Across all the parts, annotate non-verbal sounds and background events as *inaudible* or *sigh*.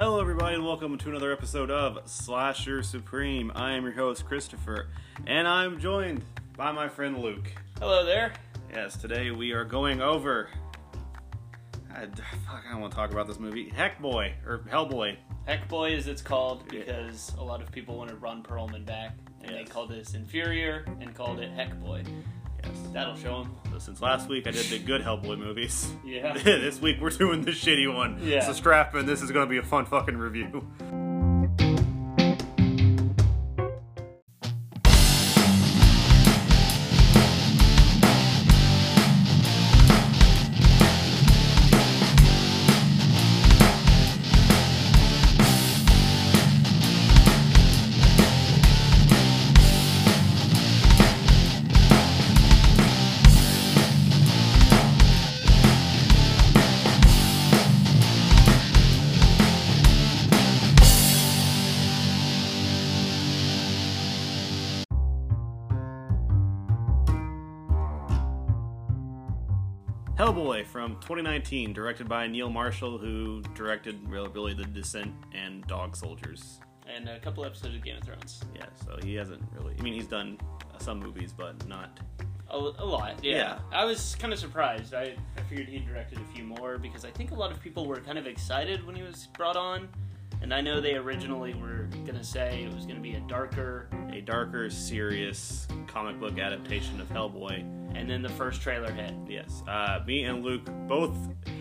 Hello, everybody, and welcome to another episode of Slasher Supreme. I am your host, Christopher, and I'm joined by my friend Luke. Hello there. Yes, today we are going over. I, fuck, I don't want to talk about this movie. Heck Boy, or Hellboy. Heck Boy, as it's called, because a lot of people wanted Ron Perlman back, and Yes. they called this inferior and called it Heckboy. Yes. That'll show him. Since last week I did the good Hellboy movies, Yeah. *laughs* this week we're doing the shitty one. Yeah. So strap in, this is to be a fun fucking review. From 2019, directed by Neil Marshall, who directed really, The Descent and Dog Soldiers. And a couple episodes of Game of Thrones. Yeah, so he hasn't really. I mean, he's done some movies, but not. A, a lot, yeah. Yeah. I was kind of surprised. I, I figured he directed a few more because I think a lot of people were kind of excited when he was brought on. And I know they originally were going to say it was going to be a darker, A darker, serious comic book adaptation of Hellboy. and then the first trailer hit. Yes, uh, me and Luke both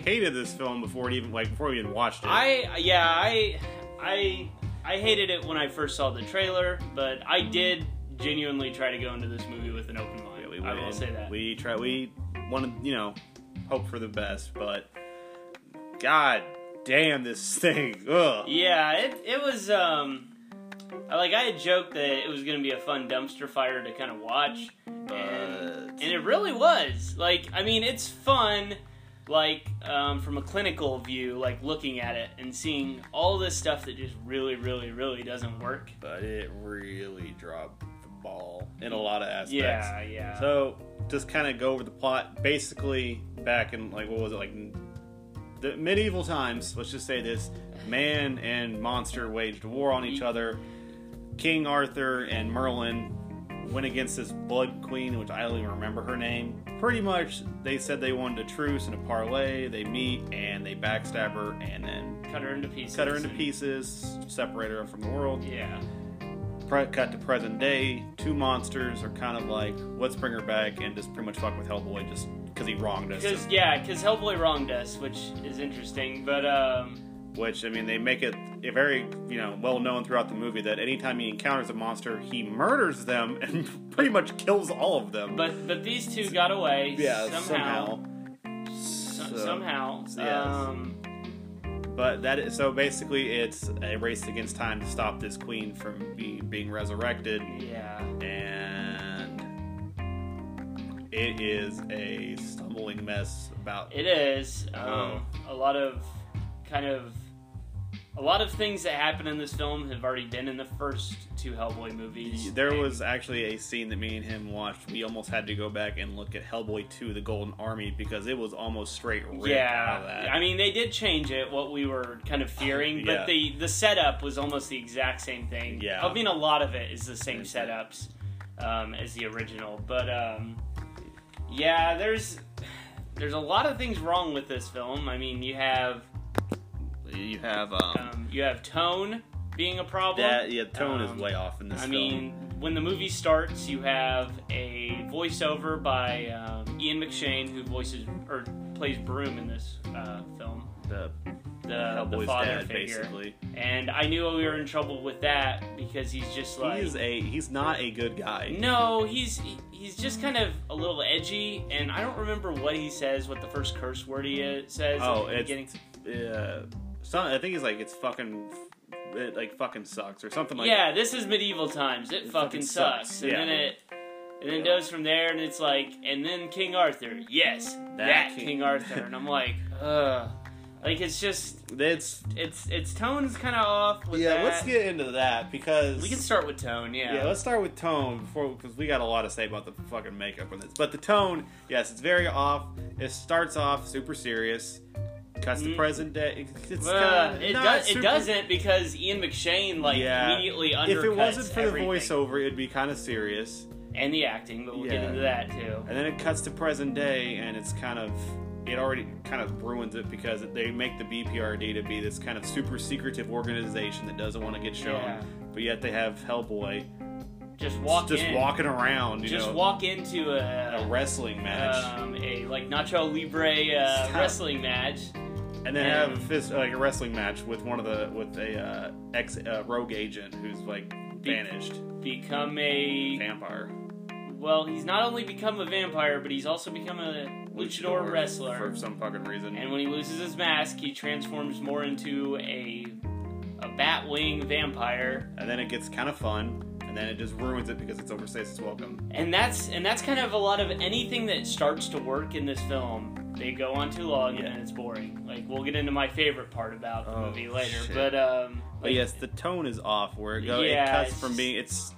hated this film before it even like before we even watched it. I yeah I I I hated it when I first saw the trailer, but I did genuinely try to go into this movie with an open mind. Yeah, we I will say that. we try. We wanted, you know, hope for the best, but God damn this thing. Ugh. yeah, it it was um like I had joked that it was going to be a fun dumpster fire to kind of watch, and and it really was. Like I mean, it's fun. Like um, from a clinical view, like looking at it and seeing all this stuff that just really, really, really doesn't work. but it really dropped the ball in a lot of aspects. Yeah, yeah. So just kind of go over the plot. Basically, back in like what was it like the medieval times? Let's just say this: man and monster waged war on each other. King Arthur and Merlin went against this Blood Queen, which I don't even remember her name. Pretty much, they said they wanted a truce and a parlay. They meet and they backstab her, and then cut her into pieces. cut her into pieces, separate her from the world Yeah. pre- cut to present day, two monsters are kind of like, let's bring her back and just pretty much fuck with Hellboy just because he wronged us. Because yeah, because Hellboy wronged us, which is interesting. But um, Which, I mean, they make it a very, you know, well known throughout the movie that anytime he encounters a monster, he murders them and *laughs* pretty much kills all of them. but but these two got away. yeah, somehow. somehow. so- So- somehow. yes. Um, But that is, so basically, it's a race against time to stop this queen from be, being resurrected. yeah. and it is a stumbling mess about It is. Um, a lot of kind of a lot of things that happen in this film have already been in the first two Hellboy movies. there And- was actually a scene that me and him watched we almost had to go back and look at hellboy 2 the golden army because it was almost straight ripped out of Yeah, that I mean they did change it. What we were kind of fearing, Yeah. but the the setup was almost the exact same thing. Yeah. I mean a lot of it is the same Same setups um, as the original, but um, yeah, there's there's a lot of things wrong with this film. I mean you have you have um, um, you have tone being a problem. that yeah tone Um, is way off in this I film mean, when the movie starts, you have a voiceover by um, Ian McShane, who voices or plays Broom in this uh, film, the the, the father dad figure. basically And I knew we were in trouble with that because he's just like, he's a he's not a good guy no, he's he's just kind of a little edgy, and I don't remember what he says, what the first curse word he uh, says. Oh, at the it's- beginning. uh some, i think he's like it's fucking it like fucking sucks or something like yeah, this is medieval times. It, It fucking sucks. sucks, And yeah. then it and then goes from there and it's like and then King Arthur. Yes, that, That King. King- Arthur. And I'm like, *laughs* ugh. Like it's just it's it's its tone's kind of off with yeah that. let's get into that because we can start with tone, yeah. Yeah, let's start with tone before because we got a lot to say about the fucking makeup on this. But the tone, yes, it's very off. It starts off super serious, Cuts to Mm. present day. It's Uh, it does. super- It doesn't because Ian McShane like Yeah. immediately undercuts If it wasn't for everything. the voiceover, it'd be kind of serious. and the acting, but we'll get into that too. And then it cuts to present day, and it's kind of it already kind of ruins it because they make the BPRD to be this kind of super secretive organization that doesn't want to get shown, Yeah. but yet they have Hellboy Just walk just in. walking around, you just know, walk into a a, wrestling match, um, a like Nacho Libre uh, wrestling match. and then and- have a fist, like a wrestling match with one of the with a uh, ex uh, rogue agent who's like Be- vanished Become a vampire well, he's not only become a vampire, but he's also become a luchador wrestler. for some fucking reason. And when he loses his mask, he transforms more into a a Batwing vampire. And then it gets kind of fun, and then it just ruins it because it's overstays its welcome. And that's and that's kind of a lot of anything that starts to work in this film. They go on too long and then it's boring. Like we'll get into my favorite part about the Oh, movie later, shit. but um, But yes, the tone is off. Where it goes, Yeah, it cuts from being it's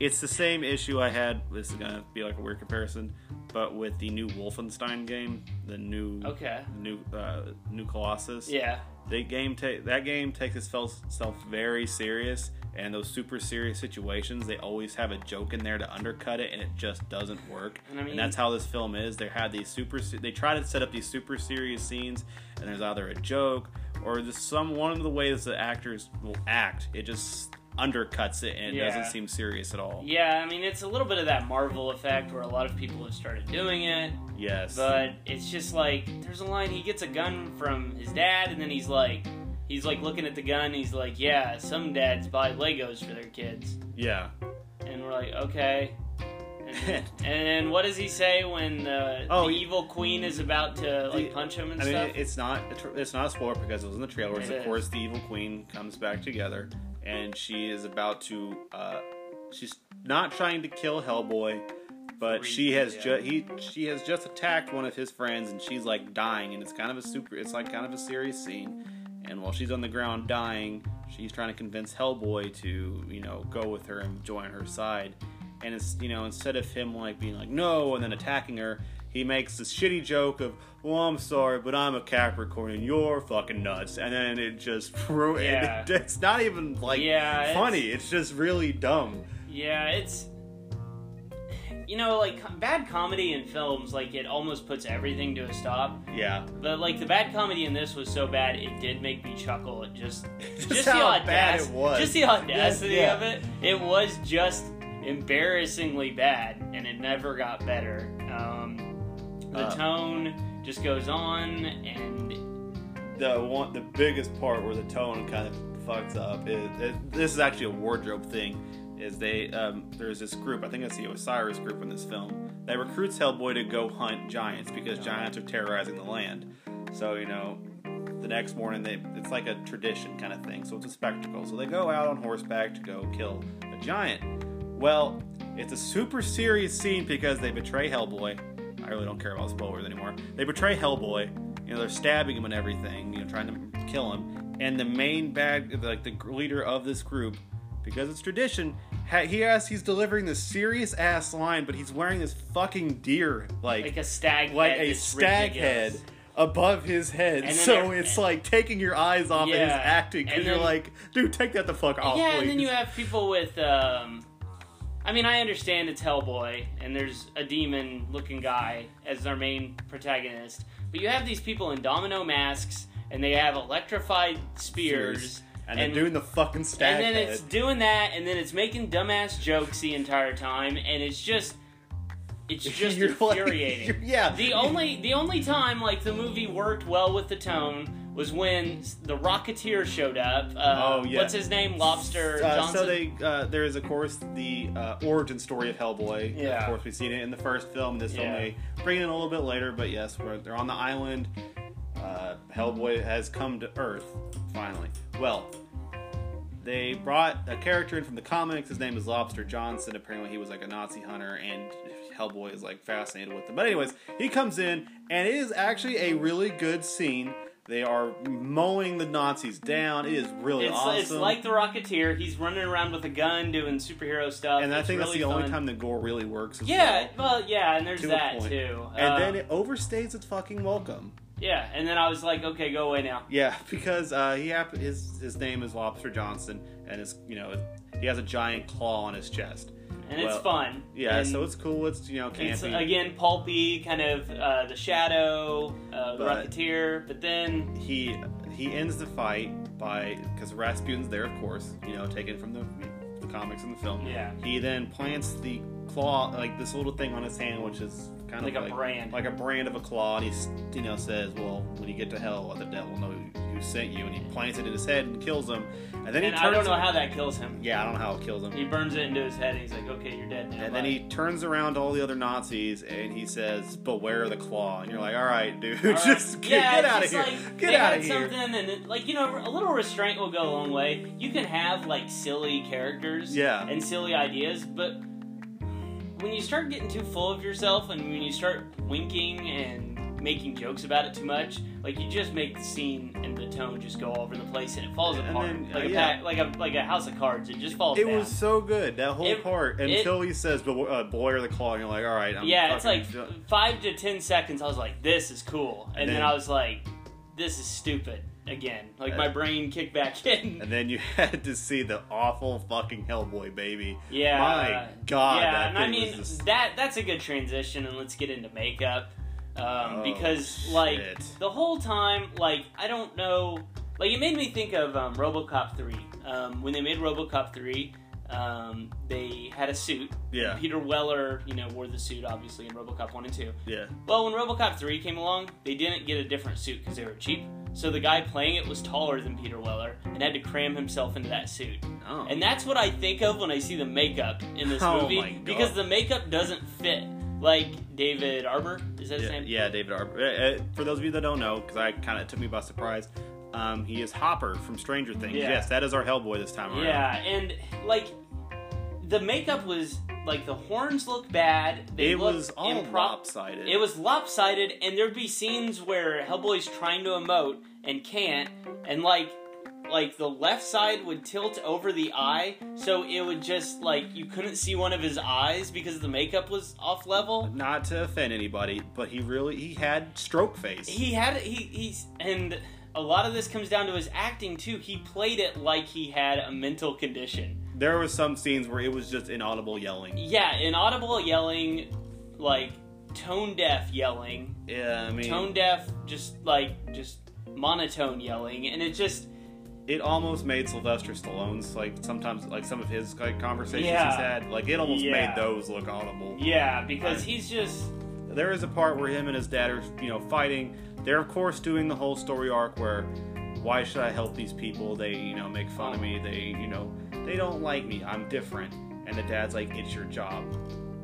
it's the same issue I had. This is gonna be like a weird comparison, but with the new Wolfenstein game, the new okay, new uh, new Colossus. yeah, The game ta- that game takes itself very serious, and those super serious situations, they always have a joke in there to undercut it, and it just doesn't work. And I mean- that's how this film is. They had these super, se- they try to set up these super serious scenes, and there's either a joke or just some one of the ways the actors will act. It just undercuts it, and it Yeah. doesn't seem serious at all. yeah. I mean, it's a little bit of that Marvel effect where a lot of people have started doing it. Yes, But it's just like there's a line he gets a gun from his dad and then he's like he's like looking at the gun he's like yeah some dads buy Legos for their kids yeah. and we're like okay *laughs* and, and then what does he say when uh, Oh, the evil queen is about to like The- punch him and I mean, it's not it's not a spoiler because it was in the trailers. It of is. course, the evil queen comes back together, and she is about to. Uh, she's not trying to kill Hellboy, but she has Yeah. just he she has just attacked one of his friends, and she's like dying, and it's kind of a super. It's like kind of a serious scene, and while she's on the ground dying, she's trying to convince Hellboy to you know go with her and join her side. And it's you know instead of him like being like no and then attacking her, he makes this shitty joke of, "Well, I'm sorry, but I'm a Capricorn and you're fucking nuts," and then it just *laughs* ruined. Yeah. it's not even like Yeah, funny. It's, just really dumb. yeah it's you know like bad comedy in films like it almost puts everything to a stop Yeah, But like the bad comedy in this was so bad, it did make me chuckle. It just, *laughs* just, the how bad it was. just the audacity Yeah. of it. It was just embarrassingly bad, and it never got better. Um, the Uh. tone just goes on, and the one the biggest part where the tone kind of fucks up is it, this is actually a wardrobe thing. Is they um, there's this group I think it's the Osiris group in this film that recruits Hellboy to go hunt giants because giants are terrorizing the land. So you know the next morning they it's like a tradition kind of thing. So it's a spectacle. So they go out on horseback to go kill a giant. Well, it's a super serious scene because they betray Hellboy. I really don't care about spoilers anymore. They betray Hellboy. You know, they're stabbing him and everything. You know, trying to kill him. And the main bad, like the leader of this group, because it's tradition, ha- he has he's delivering this serious ass line, but he's wearing this fucking deer like like a stag, like head a stag ridiculous. head above his head. So it's like taking your eyes off of his acting because and you're like, dude, take that the fuck off. yeah, and then you have people with. Um, I mean, I understand it's Hellboy, and there's a demon-looking guy as their main protagonist, but you have these people in domino masks, and they have electrified spears, and, they're doing the fucking stag and then head. it's doing that, and then it's making dumbass jokes the entire time, and it's just, it's *laughs* just You're infuriating. you're- *laughs* yeah. The only the only time like the movie worked well with the tone was when the Rocketeer showed up. Uh, Oh, yeah. What's his name? Lobster Uh, Johnson. so they uh, there is of course the uh, origin story of Hellboy. Yeah. Of course we've seen it in the first film. This film Yeah. they bring it in a little bit later, but yes, we're, they're on the island. Uh, Hellboy has come to Earth finally. Well, they brought a character in from the comics. His name is Lobster Johnson. Apparently, he was like a Nazi hunter, and Hellboy is like fascinated with him. But anyways, he comes in, and it is actually a really good scene. They are mowing the Nazis down. It is really it's, awesome. it's like the Rocketeer. He's running around with a gun doing superhero stuff. and I It's think that's really the only fun. time the gore really works. Yeah, well, well, yeah, and there's to that too. And Uh, then it overstays its fucking welcome. Yeah, and then I was like, okay, go away now. Yeah, *laughs* because uh, he hap- his his name is Lobster Johnson, and his you know he has a giant claw on his chest. And Well, it's fun. Yeah, And so it's cool. It's you know it's again pulpy, kind of uh, the shadow, uh, the Rocketeer, but then he he ends the fight by because Rasputin's there, of course. You know, taken from the the comics and the film. yeah, He then plants the claw, like this little thing on his hand, which is kind like of a like, brand. like a brand of a claw. And he, you know, says, "Well, when you get to hell, let the devil know who, sent you." And he plants it in his head and kills him. And then and he I don't know how that kills him. Yeah, I don't know how it kills him. He burns it into his head, and he's like, "Okay, you're dead now." And then he turns around to all the other Nazis and he says, "Beware the claw." And you're like, "All right, dude, *laughs* All right. just get, yeah, get out of here, Like, get out of here." Something and it, like you know, a little restraint will go a long way. You can have like silly characters, Yeah. and silly ideas, but when you start getting too full of yourself and when you start winking and making jokes about it too much, like you just make the scene and the tone just go all over the place and it falls And apart then, uh, like a yeah. pack, like a like a house of cards. It just falls apart. It down. was so good that whole It- part it- until he says, "Bew- uh, "Beware the claw." And you're like, "All right, I'm yeah, it's like done." five to ten seconds. I was like, "This is cool," and, And then, then- I was like, "This is stupid." Again, like my brain kicked back *laughs* in. And then you *laughs* had to see the awful fucking Hellboy baby. Yeah, My God, Yeah, and I mean just- that that's a good transition, and let's get into makeup um, Oh, because like shit. the whole time, like I don't know, like it made me think of um, RoboCop three. Um, when they made RoboCop three, um, they had a suit. Yeah. Peter Weller, you know, wore the suit obviously in RoboCop one and two. Yeah. Well, when RoboCop 3 came along, they didn't get a different suit because they were cheap. So the guy playing it was taller than Peter Weller and had to cram himself into that suit. Oh. And that's what I think of when I see the makeup in this *laughs* Oh movie my God. because the makeup doesn't fit. Like David Harbour, is that his yeah, name? yeah, David Harbour. Uh, uh, for those of you that don't know, because I kind of took me by surprise, um, he is Hopper from Stranger Things. Yeah. Yes, that is our Hellboy this time around. Yeah, and like the makeup was like the horns look bad. They it was all lopsided. It was lopsided, and there'd be scenes where Hellboy's trying to emote and can't, and like, like the left side would tilt over the eye, so it would just like you couldn't see one of his eyes because the makeup was off level. not to offend anybody, but he really he had stroke face. He had he he's and a lot of this comes down to his acting too. He played it like he had a mental condition. there were some scenes where it was just inaudible yelling. Yeah, inaudible yelling, like tone deaf yelling, Yeah, I mean, tone deaf, just like just monotone yelling, and it just it almost made Sylvester Stallone's like sometimes like some of his like conversations Yeah. he's had like it almost Yeah. made those look audible. yeah, because he's just There is a part where him and his dad are you know fighting. They're of course doing the whole story arc where why should I help these people? They you know make fun of me. They you know they don't like me. I'm different. And the dad's like it's your job.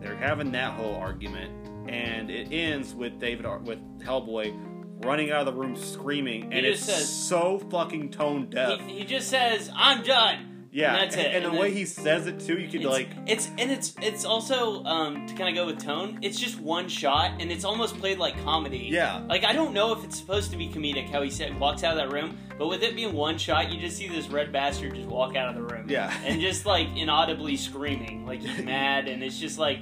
They're having that whole argument, and it ends with David Ar- with Hellboy running out of the room screaming, and it's says- so fucking tone deaf. he, he just says I'm done. Yeah, and that's it. And, the then way he says it too, you could it's, like, it's and it's it's also um to kind of go with tone. It's just one shot, and it's almost played like comedy. yeah, Like I don't know if it's supposed to be comedic how he said walks out of that room, but with it being one shot, you just see this red bastard just walk out of the room. yeah, and just like inaudibly screaming like he's *laughs* mad and it's just like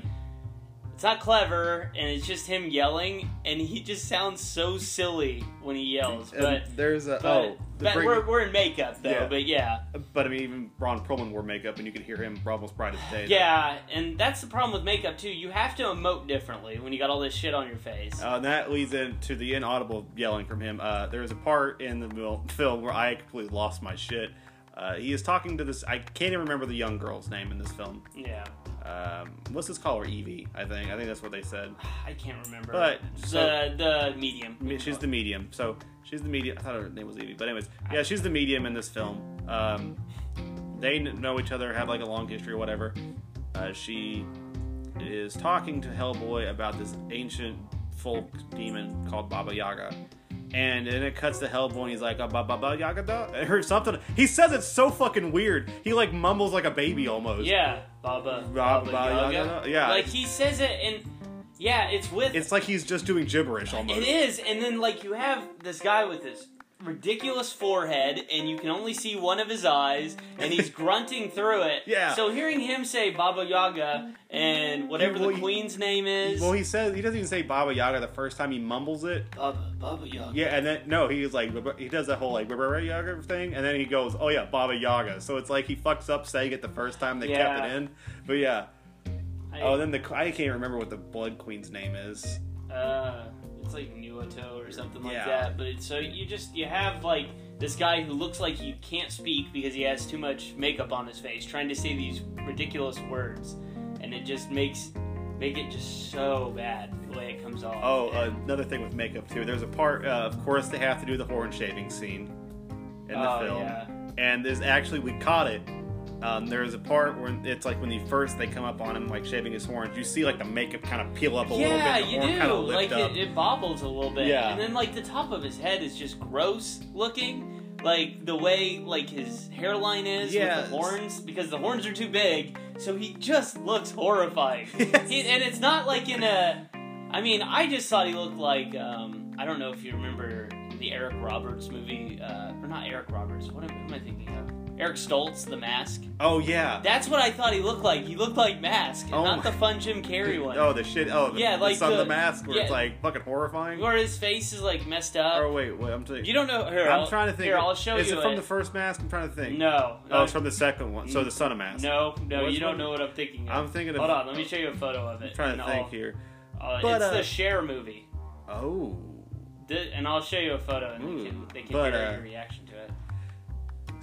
it's not clever and it's just him yelling and he just sounds so silly when he yells And but there's a but, oh, but we're, we're in makeup though Yeah. but yeah but I mean, even Ron Perlman wore makeup, and you could hear him almost bright as day. yeah and that's the problem with makeup too you have to emote differently when you got all this shit on your face Uh, and that leads into the inaudible yelling from him. Uh, there's a part in the film where I completely lost my shit. Uh, he is talking to this. I can't even remember the young girl's name in this film. yeah Um, just call her Evie. I think. I think that's what they said. I can't remember But, the so- the medium she's the medium. So she's the medium. I thought her name was Evie, but anyways, yeah, she's the medium in this film. Um, they know each other, have like a long history or whatever. Uh, she is talking to Hellboy about this ancient folk demon called Baba Yaga. And then it cuts to Hellboy, and he's like, "Ah, "Baba Baba Yaga," da?" *laughs* or something. He says it's so fucking weird. He like mumbles like a baby almost. yeah Baba Baba Baba Yaga, Yaga. yeah. like he says it and yeah it's with It's like he's just doing gibberish almost. It is, and then like you have this guy with this ridiculous forehead, and you can only see one of his eyes, and he's *laughs* grunting through it. Yeah. So hearing him say Baba Yaga and whatever Well, the he- queen's name is, Well, he says he doesn't even say Baba Yaga the first time he mumbles it. Baba Baba Yaga. Yeah, and then no, he's like he does that whole like Baba Yaga thing, and then he goes, "Oh yeah, Baba Yaga." So it's like he fucks up saying it the first time they kept it in. But yeah. I- Oh, then the I can't remember what the Blood Queen's name is. Uh, it's like Nuoto or something like Yeah. that. But it's, so you just you have like this guy who looks like he can't speak because he has too much makeup on his face, trying to say these ridiculous words, and it just makes make it just so bad the way it comes off. Oh, another thing with makeup too. There's a part, uh, of course, they have to do the horn shaving scene in the Oh, film, yeah. and there's actually we caught it. Um, there's a part where it's like when he first they come up on him like shaving his horns. You see like the makeup kind of peel up a little bit. The you do. kind of Like it, it bobbles a little bit, Yeah. and then like the top of his head is just gross looking. Like the way like his hairline is Yes. with the horns, because the horns are too big, so he just looks horrifying. *laughs* Yes. He, and it's not like in a. I mean, I just thought he looked like. Um, I don't know if you remember the Eric Roberts movie, uh, or not Eric Roberts. What am, who am I thinking of? Eric Stoltz, The Mask. oh yeah. That's what I thought he looked like. He looked like Mask, Oh not my- the fun Jim Carrey *laughs* one. Oh the shit. Oh the, Yeah, the like Son of the- the Mask, where it's like fucking horrifying. Where his face is like messed up. Oh wait, wait. I'm thinking. You don't know. Here, I'm I'll- trying to think. Here, I'll show is you it from the first Mask? I'm trying to think. No. Oh, it's from the second one. So the Son of Mask. No, no, Which you don't one? know what I'm thinking of. I'm thinking of. Hold on, let me show you a photo of it. I'm trying to think I'll- here. Uh, But, it's uh, the Cher movie. Oh. The- and I'll show you a photo, and Ooh, they can, they can but, hear uh, your reaction it.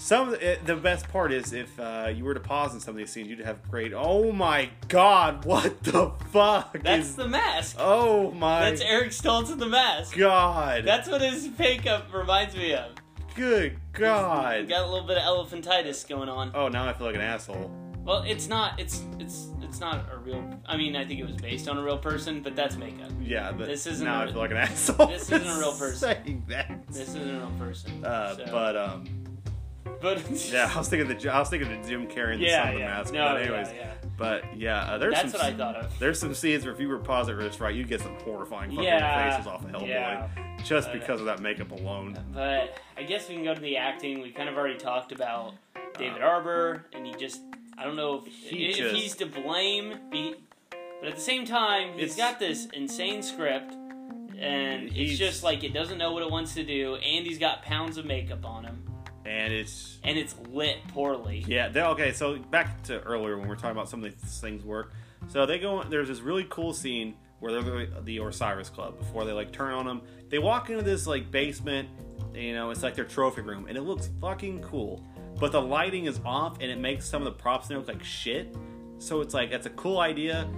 Some of the, it- the best part is if uh, you were to pause in some of these scenes, you'd have great. Oh my god! *laughs* What the fuck? That's is- the mask. Oh my That's Eric Stoltz in the mask. god! That's what his makeup reminds me of. good god! Got a little bit of elephantitis going on. Oh, now I feel like an asshole. Well, it's not. It's it's it's not a real. I mean, I think it was based on a real person, but that's makeup. Yeah, but This isn't now a- I feel like an *laughs* asshole. this isn't a real *laughs* person. Saying that. This isn't a real person. Uh, so- But um, but *laughs* yeah, I was thinking the I was thinking of Jim Carrey and the yeah, the yeah. Mask. No, but anyways, yeah, yeah. but yeah, uh, there's That's some what I thought of. there's some scenes where if you were positive, pause it just right, you get some horrifying fucking Yeah, faces off of Hellboy yeah. just But- because of that makeup alone. But I guess we can go to the acting. We kind of already talked about David Harbour, and he just I don't know if, He if just- he's to blame, but at the same time, he's got this insane script, and He's- it's just like it doesn't know what it wants to do, and he's got pounds of makeup on him, And it's and it's lit poorly. yeah. They, okay, so back to earlier when we are talking about some of these things work. So they go. There's this really cool scene where they're the, the Osiris Club before they like turn on them. They walk into this like basement. You know, it's like their trophy room, and it looks fucking cool. But the lighting is off, and it makes some of the props in there look like shit. So it's like that's a cool idea,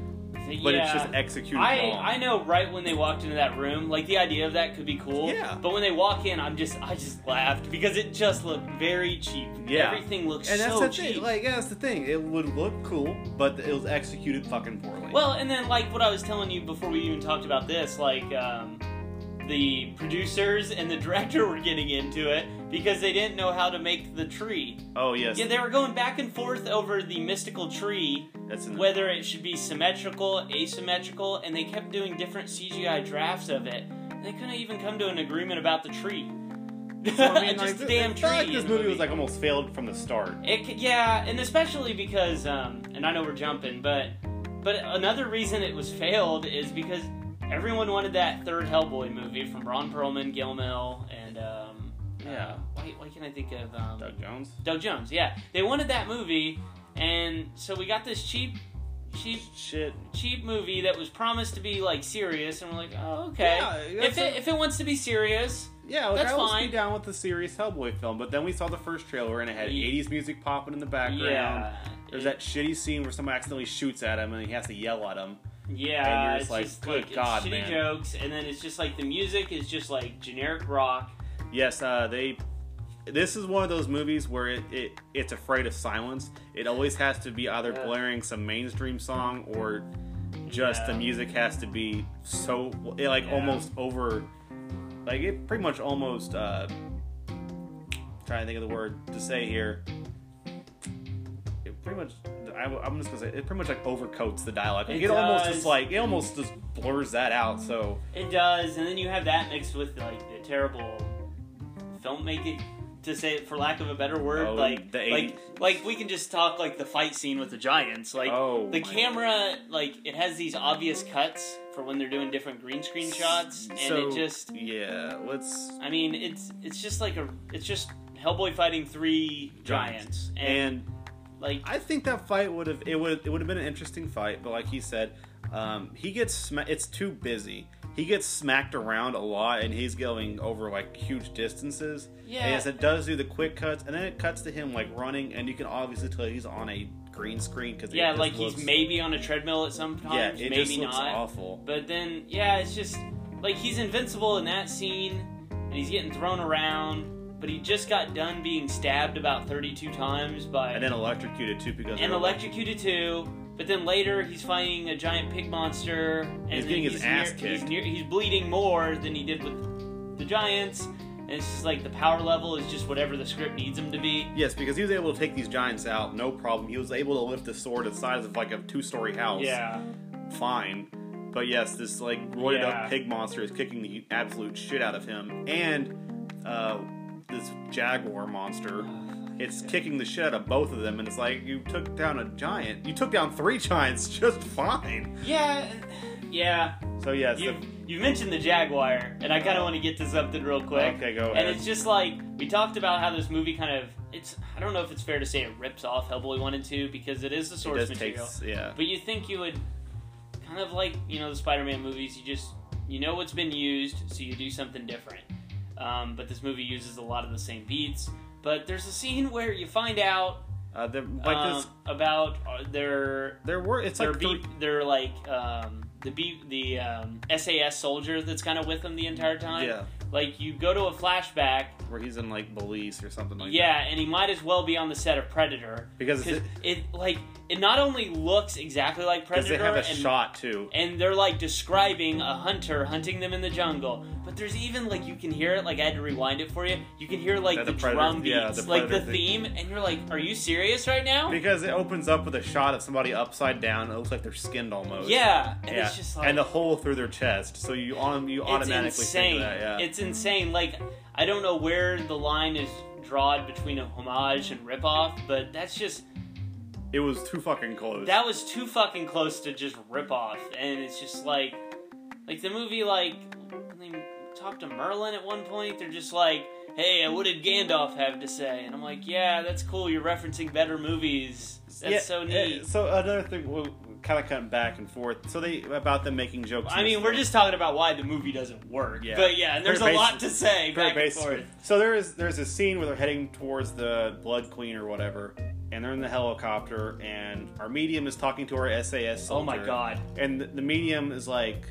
but it's just executed I, wrong. I know right when they walked into that room, like the idea of that could be cool. Yeah. But when they walk in, I'm just I just laughed because it just looked very cheap. Yeah. Everything looks cheap. and that's so the cheap. thing. Like, yeah, that's the thing. It would look cool, but it was executed fucking poorly. well, and then like what I was telling you before we even talked about this, like um, the producers and the *laughs* director were getting into it because they didn't know how to make the tree. oh yes, Yeah, they were going back and forth over the mystical tree, that's whether it should be symmetrical, asymmetrical, and they kept doing different CGI drafts of it. They couldn't even come to an agreement about the tree. So, I *laughs* mean, Just like, the th- damn I tree. feel like this the movie was like almost failed from the start. It, yeah, and especially because, um, and I know we're jumping, but but another reason it was failed is because everyone wanted that third Hellboy movie from Ron Perlman, Gil Mill, and Yeah. why why can't I think of um, Doug Jones. Doug Jones? Yeah, they wanted that movie, and so we got this cheap, cheap, Shit. cheap movie that was promised to be like serious, and we're like, oh okay. Yeah, if it a- if it wants to be serious, Yeah, like, That's I was fine. be down with the serious Hellboy film, but then we saw the first trailer and it had Ye- 80s music popping in the background. yeah, There's that shitty scene where someone accidentally shoots at him and he has to yell at him. Yeah, And you're it's like, just good like God, shitty man. jokes, and then it's just like the music is just like generic rock. Yes, uh, they. This is one of those movies where it, it it's afraid of silence. It always has to be either Yeah. blaring some mainstream song or just the music has to be so it, like Yeah. almost over, like it pretty much almost. Uh, trying to think of the word to say here. It pretty much. I, am just gonna say it pretty much like overcoats the dialogue. Like, It it almost just like it almost just blurs that out. So It does, and then you have that mixed with like the terrible filmmaking. To say it for lack of a better word, Oh, like the like like we can just talk like the fight scene with the giants. Like Oh, the camera, like it has these obvious cuts for when they're doing different green screen shots, and so, it just yeah. Let's I mean, it's it's just like a it's just Hellboy fighting three giants, and, and like I think that fight would have it would it would have been an interesting fight, but like he said, um, he gets sma- it's too busy. He gets smacked around a lot, and he's going over like huge distances. Yeah. And yes, it does do the quick cuts, and then it cuts to him like running, and you can obviously tell he's on a green screen because yeah, like he's maybe on a treadmill at some yeah, it maybe just looks not. awful. But then yeah, it's just like he's invincible in that scene, and he's getting thrown around. But he just got done being stabbed about thirty-two times by And then electrocuted too because and electrocuted too. But then later he's fighting a giant pig monster, and He's getting his ass near, He's, near, he's bleeding more than he did with the giants, and it's just like the power level is just whatever the script needs him to be. Yes, because he was able to take these giants out, no problem. He was able to lift the sword the size of like a two-story house. Yeah, fine. But yes, this like roided Yeah. up pig monster is kicking the absolute shit out of him, and uh, this jaguar monster, it's kicking the shit out of both of them. And it's like you took down a giant, you took down three *laughs* giants just fine. Yeah, yeah. So yes, You the- you mentioned the Jaguar, and I kind of want to get to something real quick. Okay, go ahead. And it's just like we talked about how this movie kind of it's. I don't know if it's fair to say it rips off Hellboy one and two because it is the source material. takes yeah. But you think you would kind of like you know the Spider-Man movies. You just you know what's been used, so you do something different. Um, but this movie uses a lot of the same beats. But there's a scene where you find out Uh, they're- like um, this, about uh, their there were it's their like B, three, they're like um, the B, the um, SAS soldier that's kind of with them the entire time. yeah, Like you go to a flashback, where he's in like Belize or something like yeah, that. and he might as well be on the set of Predator because it's- it like it not only looks exactly like Predator they have a and shot too. and they're like describing a hunter hunting them in the jungle. But there's even like you can hear it. Like I had to rewind it for you. You can hear like Yeah, the, the drum beats, yeah, the like the theme, and you're like, "Are you serious right now?" Because it opens up with a shot of somebody upside down. It looks like they're skinned almost. yeah, and yeah. it's just like and the hole through their chest. So you on you it's automatically insane. think of that. Yeah. It's insane. Like I don't know where the line is drawn between a homage and ripoff, but that's just it was too fucking close. that was too fucking close to just rip off, and it's just like, like the movie, like they talk to Merlin at one point. They're just like, "Hey, what did Gandalf have to say?" And I'm like, "Yeah, that's cool. You're referencing better movies. That's Yeah, so uh, neat." So another thing, we'll kind of cutting back and forth. So they about them making jokes. I mean, we're just talking about why the movie doesn't work. Yeah. But yeah, and there's a Very lot to say back and forth. So there is there's a scene where they're heading towards the Blood Queen or whatever, and they're in the helicopter, and our medium is talking to our SAS. soldier. Oh my god. And the, the medium is like,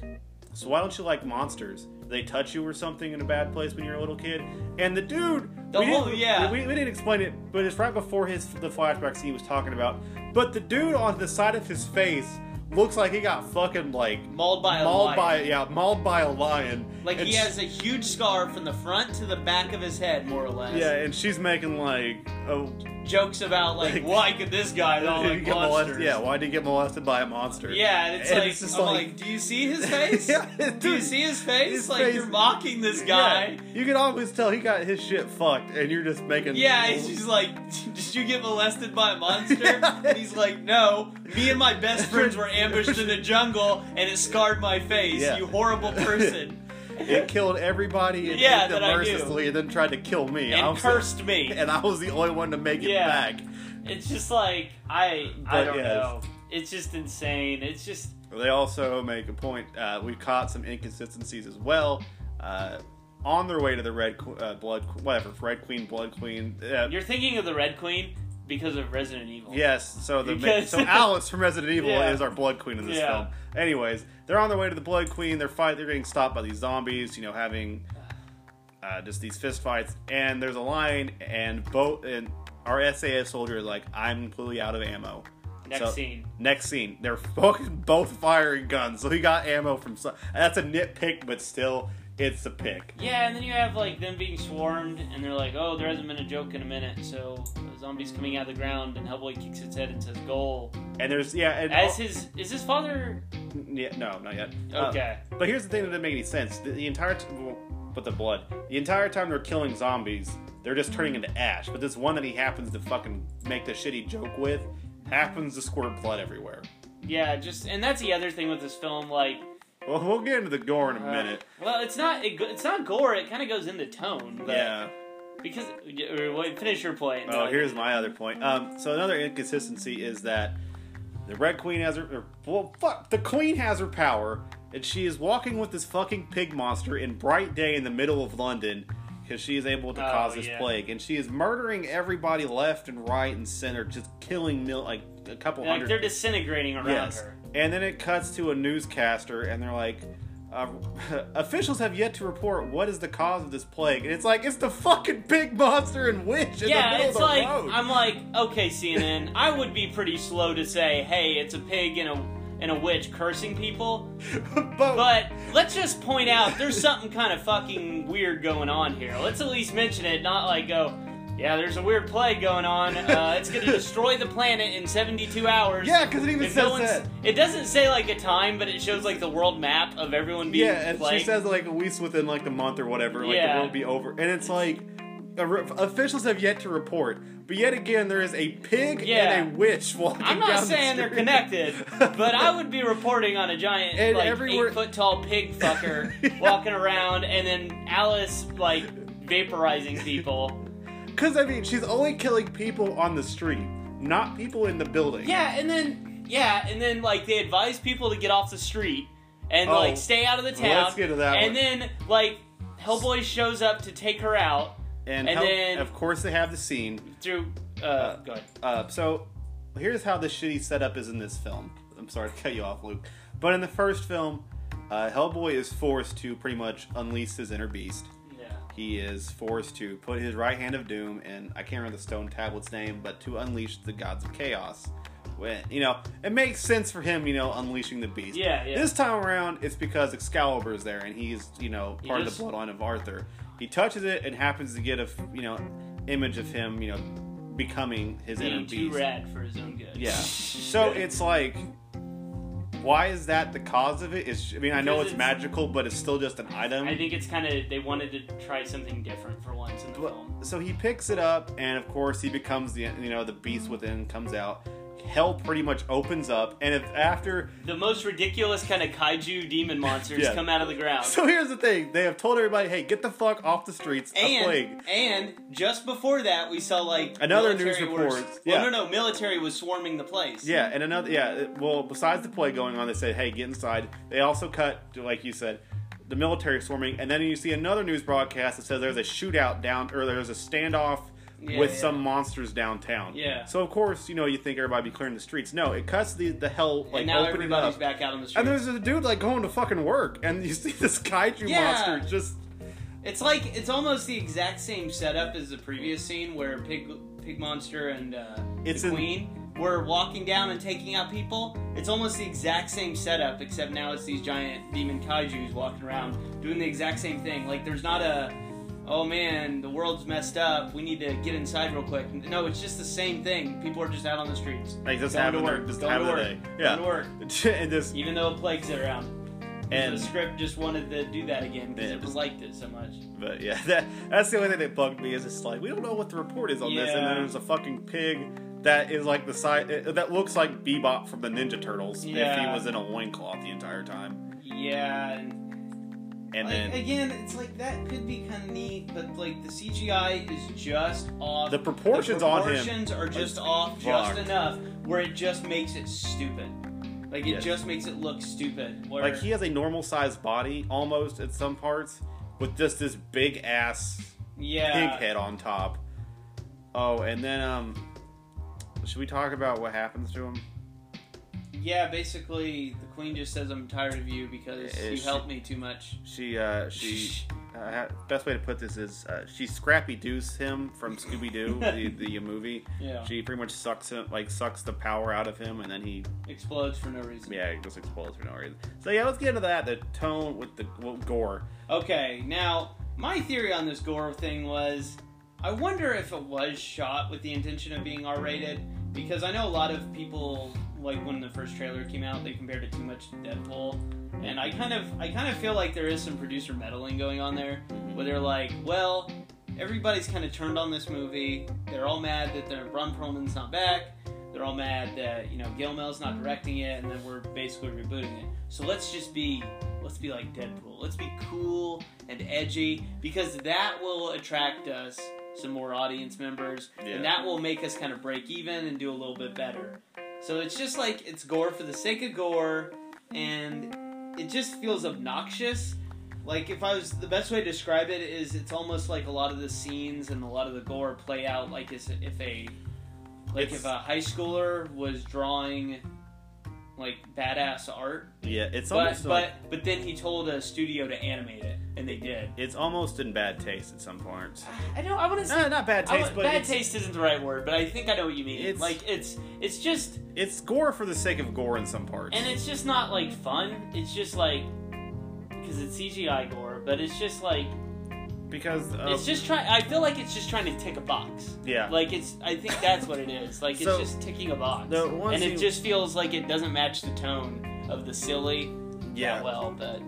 "So why don't you like monsters? Do they touch you or something in a bad place when you're a little kid?" And the dude, The we whole- didn't, yeah. we, we didn't explain it, but it's right before his the flashback scene he was talking about. But the dude on the side of his face looks like he got fucking like Mauled by a mauled lion. by yeah mauled by a lion. Like And he has a huge scar from the front to the back of his head, more or less. Yeah, and she's making like, oh, Jokes about like, why could this guy *laughs* not like get molested? Yeah, why did he get molested by a monster? Yeah, and it's And like, it's just I'm like- like, do you see his *laughs* face? Yeah, do you see his face? his like face- you're mocking this guy. Yeah, you can always tell he got his shit fucked, and you're just making. Yeah, he's just like, *laughs* did you get molested by a monster? Yeah. And he's like, no. Me and my best friends were ambushed in the jungle, and it scarred my face. You horrible person. It killed everybody and Yeah, ate them I mercilessly, and then tried to kill me. I and was- cursed me. and I was the only one to make it back. It's just like I I don't yes. know. It's just insane. It's just They also make a point. Uh, we caught some inconsistencies as well. Uh, on their way to the Red uh, Blood, whatever, Red Queen, Blood Queen. Uh, you're thinking of the Red Queen because of Resident Evil. Yes, so the Because- so *laughs* Alice from Resident Evil Yeah. is our Blood Queen in this Yeah. film. Anyways, they're on their way to the Blood Queen. They're fight. They're getting stopped by these zombies. You know, having uh, just these fist fights. And there's a line, and both and our SAS soldier is like, "I'm completely out of ammo." Next So- scene. Next scene, they're *laughs* fucking both firing guns, so he got ammo from. Some, that's a nitpick, but still, it's a pick. Yeah, and then you have like them being swarmed, and they're like, "Oh, there hasn't been a joke in a minute." So the zombies coming out of the ground, and Hellboy kicks its head and says, "Goal." And there's yeah, and As his is his father yeah, no, not yet. Uh, okay? But here's the thing that didn't make any sense. The, the entire t- well, but the blood. The entire time they're killing zombies, they're just turning into ash. But this one that he happens to fucking make the shitty joke with happens to squirt blood everywhere. Yeah, just and that's the other thing with this film. Like, Well, we'll get into the gore in a uh, minute. well, it's not it, go- it's not gore. It kind of goes into tone. But Yeah. Because or, wait, finish your point. Oh, here's my other point. Um, so another inconsistency is that the Red Queen has her, or, well, fuck, the Queen has her power, and she is walking with this fucking pig monster in bright day in the middle of London because she is able to Oh, cause this yeah. plague, and she is murdering everybody left and right and center, just killing mil- like a couple like hundred. they're disintegrating around yes, her. And then it cuts to a newscaster, and they're like. Uh, *laughs* officials have yet to report what is the cause of this plague, and it's like it's the fucking pig monster and witch in the Yeah, middle it's of the like road. I'm like, okay, CNN, I would be pretty slow to say, hey, it's a pig and a and a witch cursing people, *laughs* but, but let's just point out there's something kind of fucking weird going on here. Let's at least mention it, not like go, yeah, there's a weird plague going on. Uh, *laughs* it's gonna destroy the planet in 72 hours. yeah, because it even If says no that. it doesn't say like a time, but it shows like the world map of everyone being Yeah, and plagued. she says like at least within like the month or whatever, like Yeah. the world will be over, and it's like officials have yet to report. But yet again, there is a pig Yeah. and a witch *laughs* walking. I'm not down the saying they're connected, but I would be *laughs* reporting on a giant, And like everywhere- eight foot tall pig fucker Yeah. walking around, and then Alice like vaporizing people. Because I mean, she's only killing people on the street, not people in the building. Yeah, and then yeah, and then like they advise people to get off the street and Oh, like stay out of the town. let's get to that And one. then like Hellboy shows up to take her out and, and hell- then- of course they have the scene. through. Uh, go ahead. Uh, so here's how the shitty setup is in this film. I'm sorry to cut you off, Luke, but in the first film, uh, Hellboy is forced to pretty much unleash his inner beast. He is forced to put his right hand of doom and I can't remember the stone tablet's name, but to unleash the gods of chaos. When you know, it makes sense for him, you know, unleashing the beast. Yeah, yeah. This time around, it's because Excalibur is there, and he's you know He part just- of the bloodline of Arthur. He touches it and happens to get a you know image of him, you know, becoming his inner Being too beast. rad for his own good. Yeah. *laughs* So it's like, Mm. why is that the cause of it? Is I mean, I know it's, it's- magical, but it's still just an item. I think it's kind of they wanted to try something different for once in the Well, film. so he picks it up, and of course he becomes the you know the beast within comes out. Hell pretty much opens up, and if after The most ridiculous kind of kaiju demon *laughs* monsters Yeah. come out of the ground. so here's the thing they have told everybody hey get the fuck off the streets a plague and and just before that, we saw like Another news was- reports, Well, yeah. no, no, military was swarming the place. yeah and another yeah uh, well besides the plague going on they said hey get inside they also cut like you said the military swarming and then you see another news broadcast that says there's a shootout down or there's a standoff Yeah, with yeah. some monsters downtown Yeah. so of course you know you think everybody be clearing the streets no it cuts the the hell like and now opening everybody's up back out on the streets. And there's a dude like going to fucking work, and you *laughs* see this kaiju Yeah. monster just. It's like it's almost the exact same setup as the previous scene where Pig Pig Monster and uh, It's the in- Queen were walking down and taking out people. It's almost the exact same setup, except now it's these giant demon kaiju's walking around doing the exact same thing. Like there's not a oh man, the world's messed up. We need to get inside real quick. No, it's just the same thing. People are just out on the streets. Like just Going having their work, just going having to their work, day, going yeah. to work. *laughs* and this Even though a plague's around. and the script just wanted to do that again because Yeah, it just- liked it so much. but yeah, *laughs* that that's the only thing that bugged me is it's like we don't know what the report is on this, and then there's a fucking pig that is like the size uh, that looks like Bebop from the Ninja Turtles if he was in a loincloth the entire time, Yeah, and and like, then again, it's like that could be kind of neat, but like the CGI is just off. The proportions the on him are just off just fucked. enough where it just makes it stupid. Like it Yes. just makes it look stupid. Where, like he has a normal sized body almost at some parts with just this big ass yeah, pig head on top. Oh, and then um, should we talk about what happens to him? yeah. Basically, queen just says, "I'm tired of you because Yeah, you she- helped me too much." She uh she *laughs* uh, best way to put this is uh, she Scrappy Deuce him from Scooby Doo *laughs* the the movie. Yeah, She pretty much sucks him like sucks the power out of him, and then he explodes for no reason. yeah he just explodes for no reason. So yeah, let's get into that. The tone with the well, gore. Okay, now my theory on this gore thing was I wonder if it was shot with the intention of being R rated because I know a lot of people like when the first trailer came out, they compared it too much to Deadpool, and I kind of I kind of feel like there is some producer meddling going on there, where they're like, well, everybody's kind of turned on this movie. They're all mad that the Ron Perlman's not back. They're all mad that you know Gilmel's not directing it, and then we're basically rebooting it. So let's just be let's be like Deadpool. Let's be cool and edgy because that will attract us some more audience members, Yeah. and that will make us kind of break even and do a little bit better. So it's just like it's gore for the sake of gore, and it just feels obnoxious. Like if I was the best way to describe it is it's almost like a lot of the scenes and a lot of the gore play out like as if a like It's- if a high schooler was drawing like badass art, Yeah, it's but almost but like, but then he told a studio to animate it, and they did. it's almost in bad taste at some points. *sighs* I know I want to say No, not bad taste, wa- but bad taste isn't the right word, but I think I know what you mean. It's- like it's it's just it's gore for the sake of gore in some parts. and it's just not like fun. It's just like because it's CGI gore, but it's just like because of, it's just trying. I feel like it's just trying to tick a box. yeah, Like it's. I think that's what it is. Like it's just ticking a box, and it just feels like it doesn't match the tone of the silly yeah. that well. But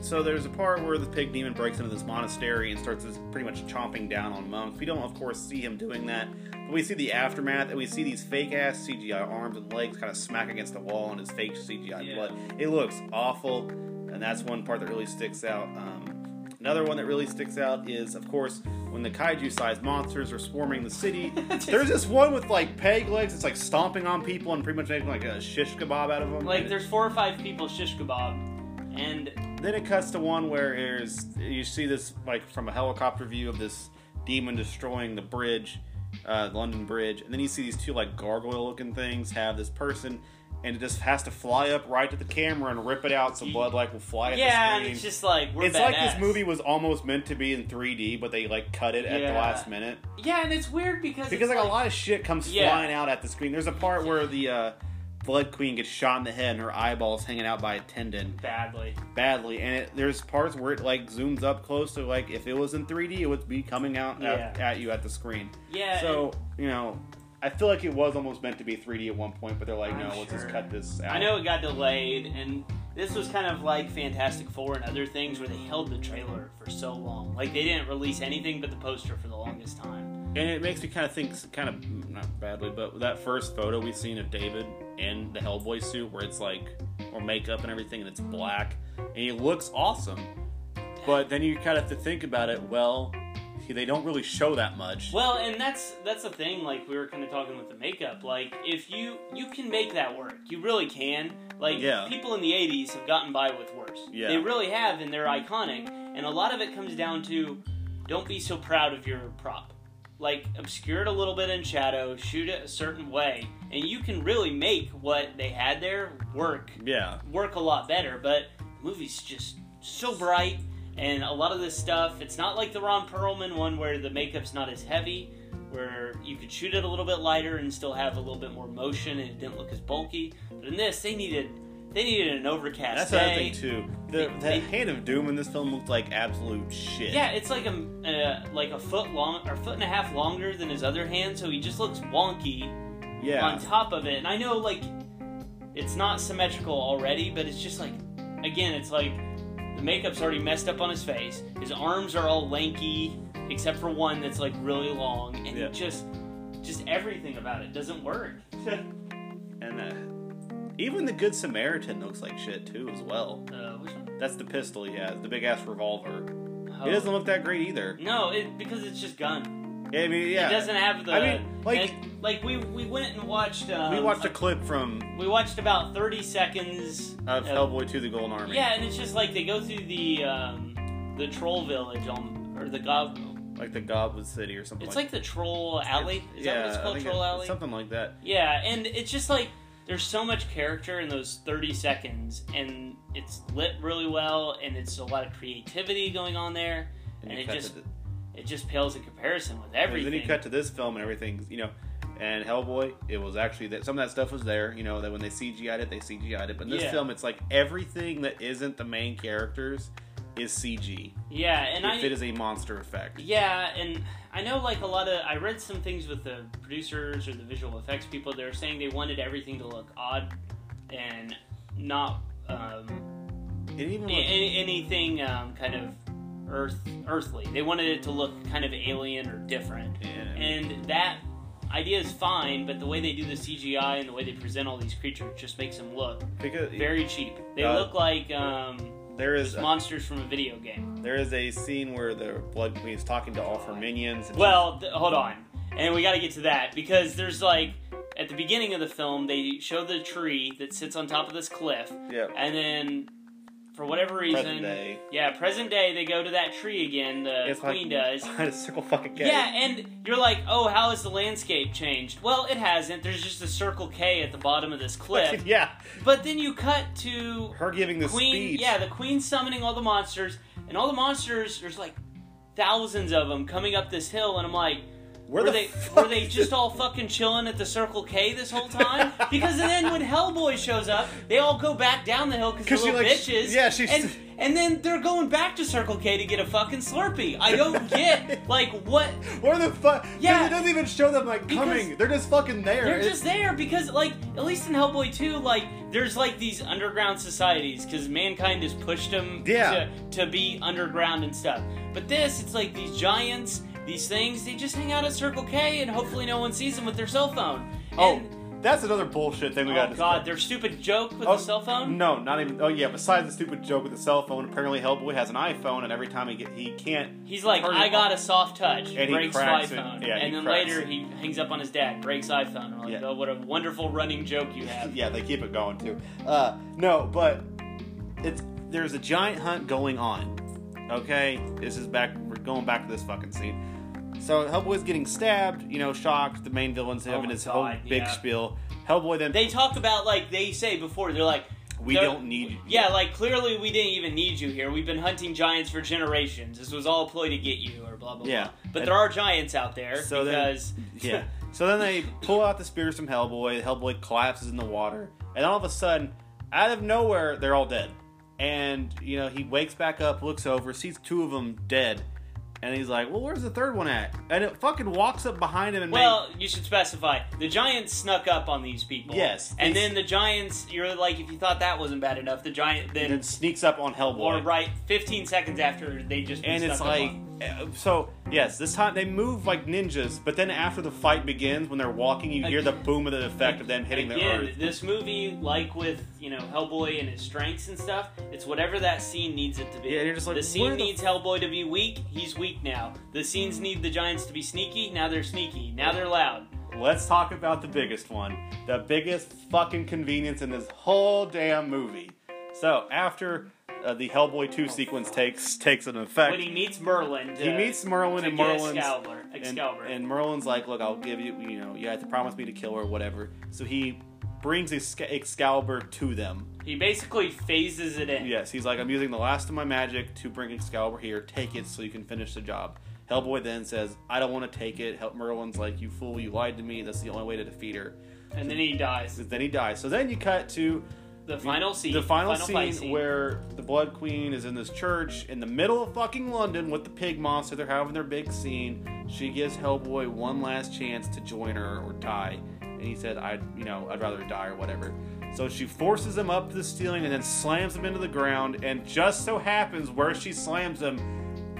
So there's a part where the pig demon breaks into this monastery and starts pretty much chomping down on monks. We don't, of course, see him doing that, but we see the aftermath, and we see these fake ass CGI arms and legs kind of smack against the wall and his fake CGI Yeah. blood. It looks awful, and that's one part that really sticks out. Um, another one that really sticks out is, of course, when the kaiju-sized monsters are swarming the city. *laughs* There's this one with like peg legs. It's like stomping on people and pretty much making like a shish kebab out of them. like there's four or five people shish kebab, and then it cuts to one where there's you see this like from a helicopter view of this demon destroying the bridge, uh, London Bridge, and then you see these two like gargoyle-looking things have this person, and it just has to fly up right to the camera and rip it out so blood like will fly at yeah, the and screen. it's just like we're It's like this movie was almost meant to be in 3D, but they like cut it at the Yeah. last minute Yeah, and it's weird because because it's like, a lot of shit comes Yeah. flying out at the screen. There's a part where the uh, Blood Queen gets shot in the head and her eyeballs hanging out by a tendon badly. badly, and it, there's parts where it like zooms up close to like if it was in 3D, it would be coming out at, Yeah. at you at the screen. Yeah. So you know, I feel like it was almost meant to be 3D at one point, but they're like, I'm no, let's just cut this out. I know it got delayed, and this was kind of like Fantastic Four and other things where they held the trailer for so long. Like they didn't release anything but the poster for the longest time. and it makes me kind of think, kind of not badly, but that first photo we've seen of David in the Hellboy suit, where it's like or makeup and everything, and it's black, and he looks awesome. But then you kind of have to think about it. Well, he- they don't really show that much. Well, and that's that's the thing. Like we were kind of talking with the makeup. Like if you you can make that work, you really can. Like Yeah. people in the '80s have gotten by with worse. Yeah. They really have, and they're iconic. And a lot of it comes down to don't be so proud of your prop. Like obscure it a little bit in shadow, shoot it a certain way, and you can really make what they had there work Yeah. work a lot better. But the movie's just so bright, and a lot of this stuff, it's not like the Ron Perlman one where the makeup's not as heavy, where you could shoot it a little bit lighter and still have a little bit more motion, and it didn't look as bulky. But in this, they needed they needed an overcast That's the other day. thing too. The, They- the they- Hand of Doom in this film looked like absolute shit. Yeah, it's like a uh, like a foot long or foot and a half longer than his other hand, so he just looks wonky yeah. on top of it. And I know like it's not symmetrical already, but it's just like again, it's like the makeup's already messed up on his face. His arms are all lanky, except for one that's like really long, and Yeah. just just everything about it doesn't work. *laughs* And uh, even the Good Samaritan looks like shit too, as well. uh, which one? That's the pistol he has, the big ass revolver. Oh. It doesn't look that great either. No, it because it's just gun. Yeah, I mean, yeah. It doesn't have the. I mean, like- and, like we we went and watched. Um, we watched a clip from We watched about thirty seconds of Hellboy to the Golden Army. Yeah, and it's just like they go through the um, the troll village on or the gob. Like the Goblin City or something It's like like the troll alley. Is yeah, that what it's called? Troll it- alley. Something like that. Yeah, and it's just like there's so much character in those 30 seconds, and it's lit really well, and it's a lot of creativity going on there, And, and, it just the, it just pales in comparison with and everything. then you cut to this film and everything, you know. And Hellboy, it was actually that some of that stuff was there. You know that when they CGI'd it, they CGI'd it. But in this Yeah. film, it's like everything that isn't the main characters is CG. Yeah, and if I it is a monster effect. Yeah, and I know like a lot of I read some things with the producers or the visual effects people. They were saying they wanted everything to look odd and not um, It even looked- a- anything um, kind of earth earthly. They wanted it to look kind of alien or different, Yeah. and that idea is fine. But the way they do the CGI and the way they present all these creatures just makes them look because very cheap. They Uh, look like um, there is a, monsters from a video game. there is a scene where the Blood Queen is talking to all her minions. And Well, th- hold on, and we got to get to that because there's like at the beginning of the film they show the tree that sits on top of this cliff, yeah, and then for whatever reason, present day. yeah, present day they go to that tree again. The It's queen like, does. *laughs* Behind a circle fucking K. Yeah, and you're like, oh, how has the landscape changed? Well, it hasn't. There's just a circle K at the bottom of this *laughs* cliff. yeah. But then you cut to Her giving the queen speech. yeah the queen summoning all the monsters and all the monsters there's like thousands of them coming up this hill and i'm like Where were the they *laughs* were they just all fucking chilling at the circle k this whole time because then when hellboy shows up they all go back down the hill because they're little like, bitches yeah, she's- and, *laughs* and then they're going back to circle k to get a fucking slurpee i don't *laughs* get like what Where the fuck? Yeah. it doesn't even show them like coming. They're just fucking there. They're It's- just there because, like, at least in Hellboy 2, like, there's like these underground societies because mankind has pushed them Yeah. to, to be underground and stuff. But this, it's like these giants, these things, they just hang out at Circle K and hopefully no one sees them with their cell phone. Oh, And, that's another bullshit thing we got. oh god, their stupid joke with Oh, the cell phone? No, not even. Oh yeah. Besides the stupid joke with the cell phone, apparently Hellboy has an iPhone, and every time he get he can't. He's like, I got a soft touch. And he breaks cracks it. iPhone. Yeah, he and then cracks later it. he hangs up on his dad, breaks iPhone. I'm like, Yeah. oh, what a wonderful running joke you have. *laughs* Yeah, they keep it going too. Uh, no, but it's there's a giant hunt going on. Okay, this is back. We're going back to this fucking scene. So Hellboy's getting stabbed. You know, shocked. The main villain's Oh having my his whole big yeah. spiel. Hellboy then They talk about, like, they say before, they're like, we they're- don't need you. Yeah, like clearly we didn't even need you here. We've been hunting giants for generations. This was all a ploy to get you, or blah blah Yeah. blah. But And- there are giants out there So then- *laughs* Yeah. So then they pull out the spears from Hellboy. Hellboy collapses in the water, and all of a sudden, out of nowhere, they're all dead. And you know he wakes back up, looks over, sees two of them dead, and he's like, "Well, where's the third one at?" And it fucking walks up behind him and well, you should specify the giants snuck up on these people. Yes, and then the giants. You're like, if you thought that wasn't bad enough, the giant makes, then sneaks up on Hellboy. or right 15 seconds after they just and it's like, on. Uh, so yes, this time they move like ninjas, but then after the fight begins, when they're walking, you hear the boom of the effect of them hitting the Again, earth. this movie, like with you know Hellboy and his strengths and stuff, it's whatever that scene needs it to be. Yeah, you're just like, the scene the needs Hellboy to be weak. He's weak now. The scenes mm. need the giants to be sneaky. Now they're sneaky. Now they're loud. Let's talk about the biggest one. The biggest fucking convenience in this whole damn movie. So, after uh, the Hellboy 2 sequence takes takes an effect, When he meets Merlin, to, he meets Merlin and Merlin's Excalibur. and, Excalibur. and Merlin's like, "Look, I'll give you, you know, you have to promise me to kill her, whatever." So he brings Exca- Excalibur to them. he basically phases it in. Yes, he's like, "I'm using the last of my magic to bring Excalibur here. Take it so you can finish the job." Hellboy then says, "I don't want to take it." Hel- Merlin's like, "You fool! You lied to me. That's the only way to defeat her." And then he dies. Then he dies. So then you cut to The final scene. the final, fight scene, where the Blood Queen is in this church in the middle of fucking London with the pig monster. They're having their big scene. She gives Hellboy one last chance to join her or die, and he said, "I, you know, I'd rather die or whatever." So she forces him up to the ceiling and then slams him into the ground. And just so happens where she slams him,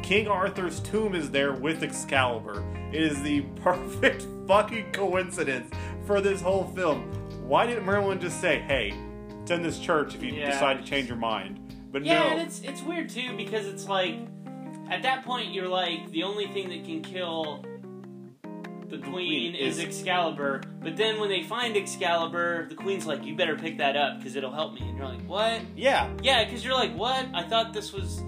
King Arthur's tomb is there with Excalibur. It is the *laughs* perfect fucking coincidence for this whole film. Why didn't Merlin just say, "Hey, it's in this church if you Yeah. decide to change your mind"? But Yeah, no, and it's it's weird too because it's like at that point you're like the only thing that can kill the queen is is- Excalibur. But then when they find Excalibur, the queen's like, "You better pick that up because it'll help me." And you're like, "What?" yeah, Yeah, because you're like, "What?" I thought this was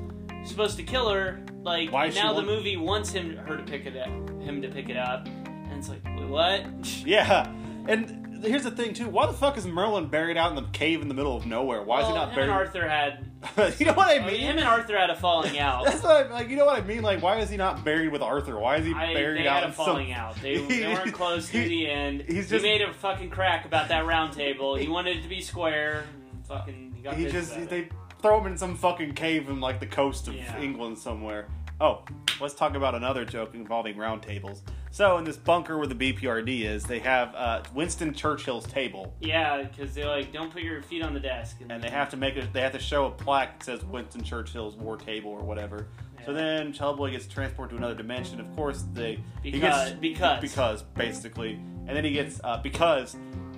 supposed to kill her. Like Why now the want- movie wants him her to pick it up, him to pick it up, and it's like, what?" *laughs* yeah. And here's the thing too: Why the fuck is Merlin buried out in the cave in the middle of nowhere? Why is he not him buried? and Arthur had *laughs* you know what I I mean? mean, him and Arthur had a falling *laughs* out. That's what I, like. You know what I mean? Like, why is he not buried with Arthur? Why is he I, buried they out in some- falling out. They, *laughs* they weren't close to the end. he's he made a fucking crack about that round table. He wanted it to be square. And fucking, he he just about it. they throw him in some fucking cave in like the coast of Yeah. England somewhere. Oh, let's talk about another joke involving round tables. So in this bunker where the BPRD is, they have uh, Winston Churchill's table, Yeah, because they're like, don't put your feet on the desk. and they have to make it. They have to show a plaque that says Winston Churchill's war table or whatever. So then Hellboy gets transported to another dimension. Of course, they he Because- gets, because. because basically, and then he gets uh, because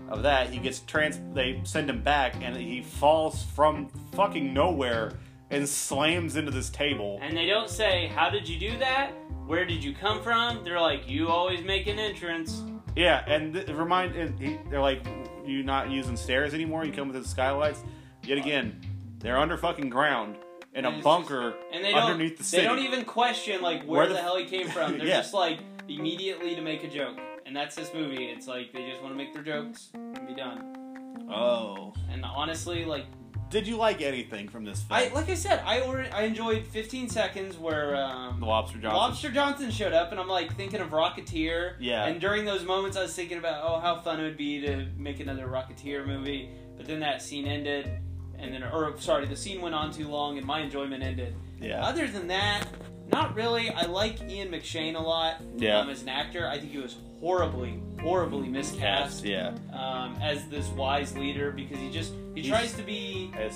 of that he gets trans. They send him back, and he falls from fucking nowhere and slams into this table. And they don't say, how did you do that? Where did you come from? They're like, you always make an entrance. Yeah, and th- remind and he, they're like, you not using stairs anymore. You come with the skylights. Yet again, they're under fucking ground in And a bunker And they don't, underneath the city. They don't even question like where, Where the, the- hell he came from. They're *laughs* Yeah. just like immediately to make a joke, and that's this movie. It's like they just want to make their jokes and be done. oh, And honestly, like did you like anything from this film? I like I said, I already, I enjoyed 15 seconds where um, the Lobster Johnson. Lobster Johnson showed up, and I'm like thinking of Rocketeer. Yeah. And during those moments, I was thinking about oh how fun it would be to make another Rocketeer movie. But then that scene ended, and then or sorry, the scene went on too long, and my enjoyment ended. Yeah. Other than that, not really. I like Ian McShane a lot. Yeah. Um, as an actor, I think he was horribly, horribly miscast Yeah. um, as this wise leader because he just he He's- tries to be As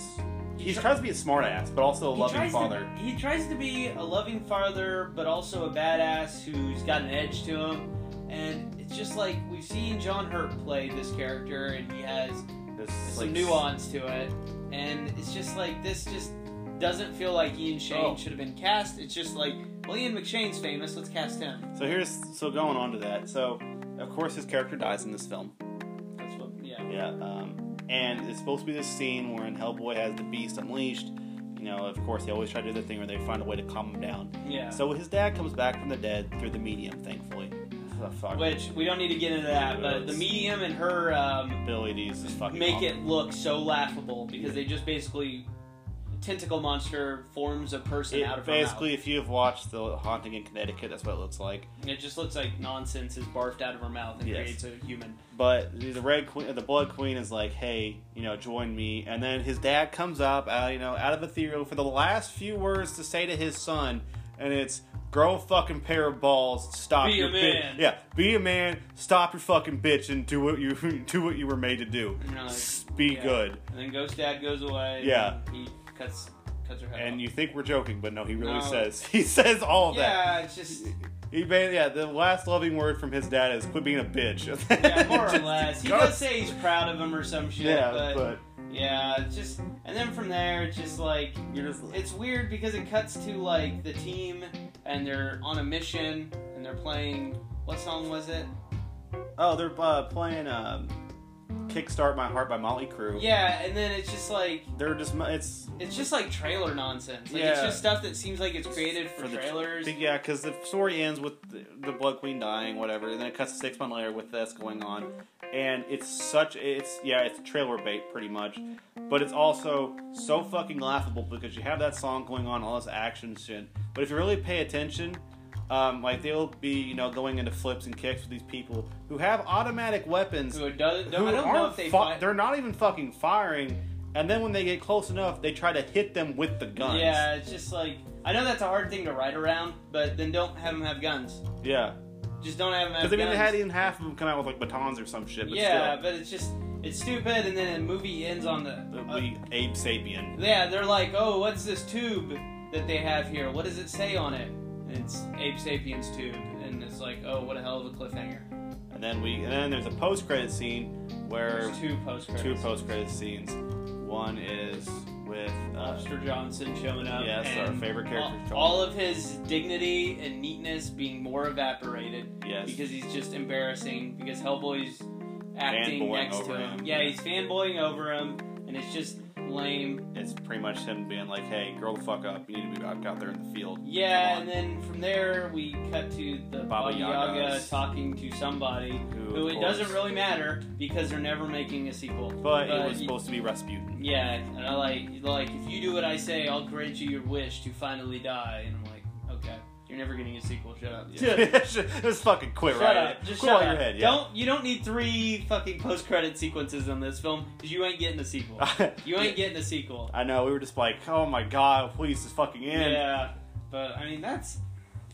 he try- tries to be a smartass, but also a loving father. To, he tries to be a loving father, but also a badass who's got an edge to him. And it's just like we've seen John Hurt play this character, and he has This, some like, nuance to it. And it's just like this just doesn't feel like Ian Shane Oh. should have been cast. It's just like, well, Ian McShane's famous, let's cast him. So here's so going on to that. So of course his character dies in this film. That's what, yeah. Yeah. Um, and it's supposed to be this scene wherein Hellboy has the Beast unleashed. You know, of course, they always try to do the thing where they find a way to calm him down. Yeah. So his dad comes back from the dead through the medium, thankfully. Oh, fuck. Which we don't need to get into that, but the medium and her um, abilities is fucking make awful. it look so laughable because they just basically tentacle monster forms a person It- out of her basically, if you have watched the Haunting in Connecticut, that's what it looks like. mouth. It just looks like nonsense is barfed out of her mouth and Yes. creates a human. But the Red Queen, the Blood Queen, is like, "Hey, you know, join me." And then his dad comes up, uh, you know, out of ethereal for the last few words to say to his son, and it's, "Grow a fucking pair of balls, stop Be your a bi- man." yeah, be a man, stop your fucking bitch, and do what you *laughs* do what you were made to do. And you're like, S- be yeah. good." And then Ghost Dad goes away. Yeah. and he cuts cuts her head And off. you think we're joking, but no, he really No. says *laughs* he says all of that. yeah, it's just He ba- yeah, the last loving word from his dad is "quit being a bitch." *laughs* yeah, more or Just less. He goes- does say he's proud of him or some shit. yeah, but, but yeah, it's just and then from there, it's just like you're just it's weird because it cuts to like the team and they're on a mission and they're playing what song was it? oh, they're uh, playing um, "Kickstart My Heart" by Mötley Crüe. Yeah, and then it's just like they're just it's it's just like trailer nonsense. Like it's Yeah. just stuff that seems like it's created for, the trailers. Yeah, because the story ends with the, the Blood Queen dying, whatever, and then it cuts to six months later with this going on, and it's such it's yeah it's trailer bait pretty much, but it's also so fucking laughable because you have that song going on, all this action shit, but if you really pay attention. Um, like they'll be, you know, going into flips and kicks with these people who have automatic weapons. Who does? who I don't know if they. fi- fi- they're not even fucking firing, and then when they get close enough, they try to hit them with the guns. Yeah, it's just like I know that's a hard thing to write around, but then don't have them have guns. yeah. Just don't have them Because I mean, guns. they had even half of them come out with like batons or some shit. But yeah, still, but it's just it's stupid, and then the movie ends on the. the, uh, Abe Sapien. yeah, they're like, oh, what's this tube that they have here? What does it say on it? And it's Abe Sapiens tube, and it's like, oh, what a hell of a cliffhanger. And then we, and then there's a post credit scene where There's two post two post credit scenes. One is with uh, Lobster Johnson showing up. Yes, our favorite character, All, all of his dignity and neatness being more evaporated yes, because he's just embarrassing. Because Hellboy's acting Fanboying next to over him. him. Yeah, he's fanboying over him, and it's just lame. it's pretty much him being like, "Hey, grow the fuck up. You need to be back out there in the field." Yeah, and then from there we cut to the Baba Baba Yaga Yagas. talking to somebody Who, who it course- doesn't really matter because they're never making a sequel. But, it was you- supposed to be Rasputin. Yeah, and I like like if you do what I say, I'll grant you your wish to finally die. And I'm like, okay, you're never getting a sequel. Shut up. *laughs* Yeah. Just fucking quit Shut right. up. Just quit shut up. your head. Yeah. Don't you don't need three fucking post credit sequences on this film because you ain't getting a sequel. *laughs* You ain't getting a sequel. I know. We were just like, oh my god, please just fucking end. Yeah, but I mean that's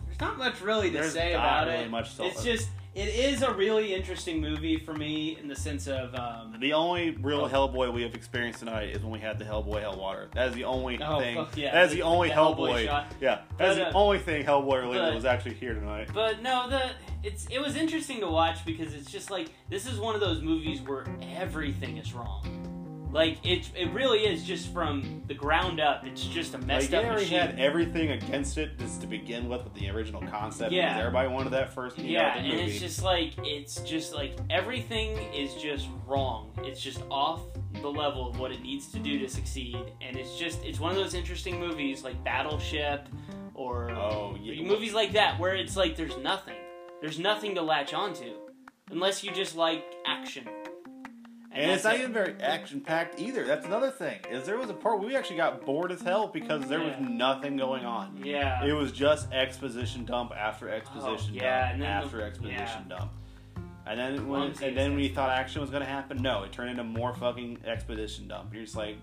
there's not much really to There's say not about really it. much to- it's just it is a really interesting movie for me in the sense of um, The only real Oh. Hellboy we have experienced tonight is when we had the Hellboy Hellwater. That is the only Oh, thing. fuck yeah. That is the, The- only the Hellboy Hellboy. shot. Yeah, that's the uh, only thing Hellboy related but- was actually here tonight. But no, the it's it was interesting to watch because it's just like this is one of those movies where everything is wrong. Like it, it really is just from the ground up. It's just a Like, messed they up already machine. had everything against it just to begin with, with the original concept. Yeah. everybody wanted that first. Yeah, know, and it's just like it's just like everything is just wrong. It's just off the level of what it needs to do to succeed, and it's just it's one of those interesting movies like Battleship or oh yeah, movies like that where it's like there's nothing, there's nothing to latch onto, unless you just like action. And it's not it. even very action packed either. That's another thing. Is there was a part where we actually got bored as hell because there was nothing going on. Yeah. It was just exposition dump after exposition Oh, yeah, dump after the- exposition yeah. dump. And then when and then we heck. thought action was gonna happen, no, it turned into more fucking exposition dump. You're just like,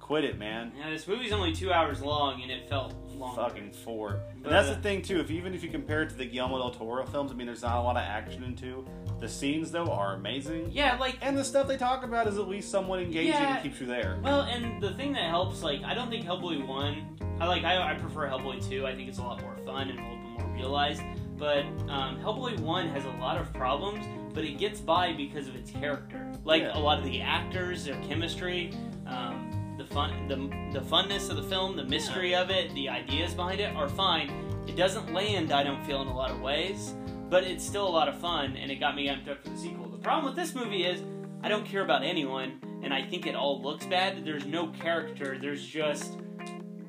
quit it, man. Yeah, this movie's only two hours long, and it felt long. Fucking four. And that's the thing too. If even if you compare it to the Guillermo del Toro films, I mean, there's not a lot of action into. The scenes though are amazing, Yeah, like and the stuff they talk about is at least somewhat engaging Yeah. and keeps you there. Well, and the thing that helps, like, I don't think Hellboy one. I like. I, I prefer Hellboy two. I think it's a lot more fun and a little bit more realized. But um, Hellboy one has a lot of problems, but it gets by because of its character. Like Yeah. a lot of the actors, their chemistry, um, fun, the the funness of the film, the mystery of it, the ideas behind it are fine. It doesn't land, I don't feel, in a lot of ways, but it's still a lot of fun, and it got me amped up for the sequel. The problem with this movie is I don't care about anyone, and I think it all looks bad. There's no character. There's just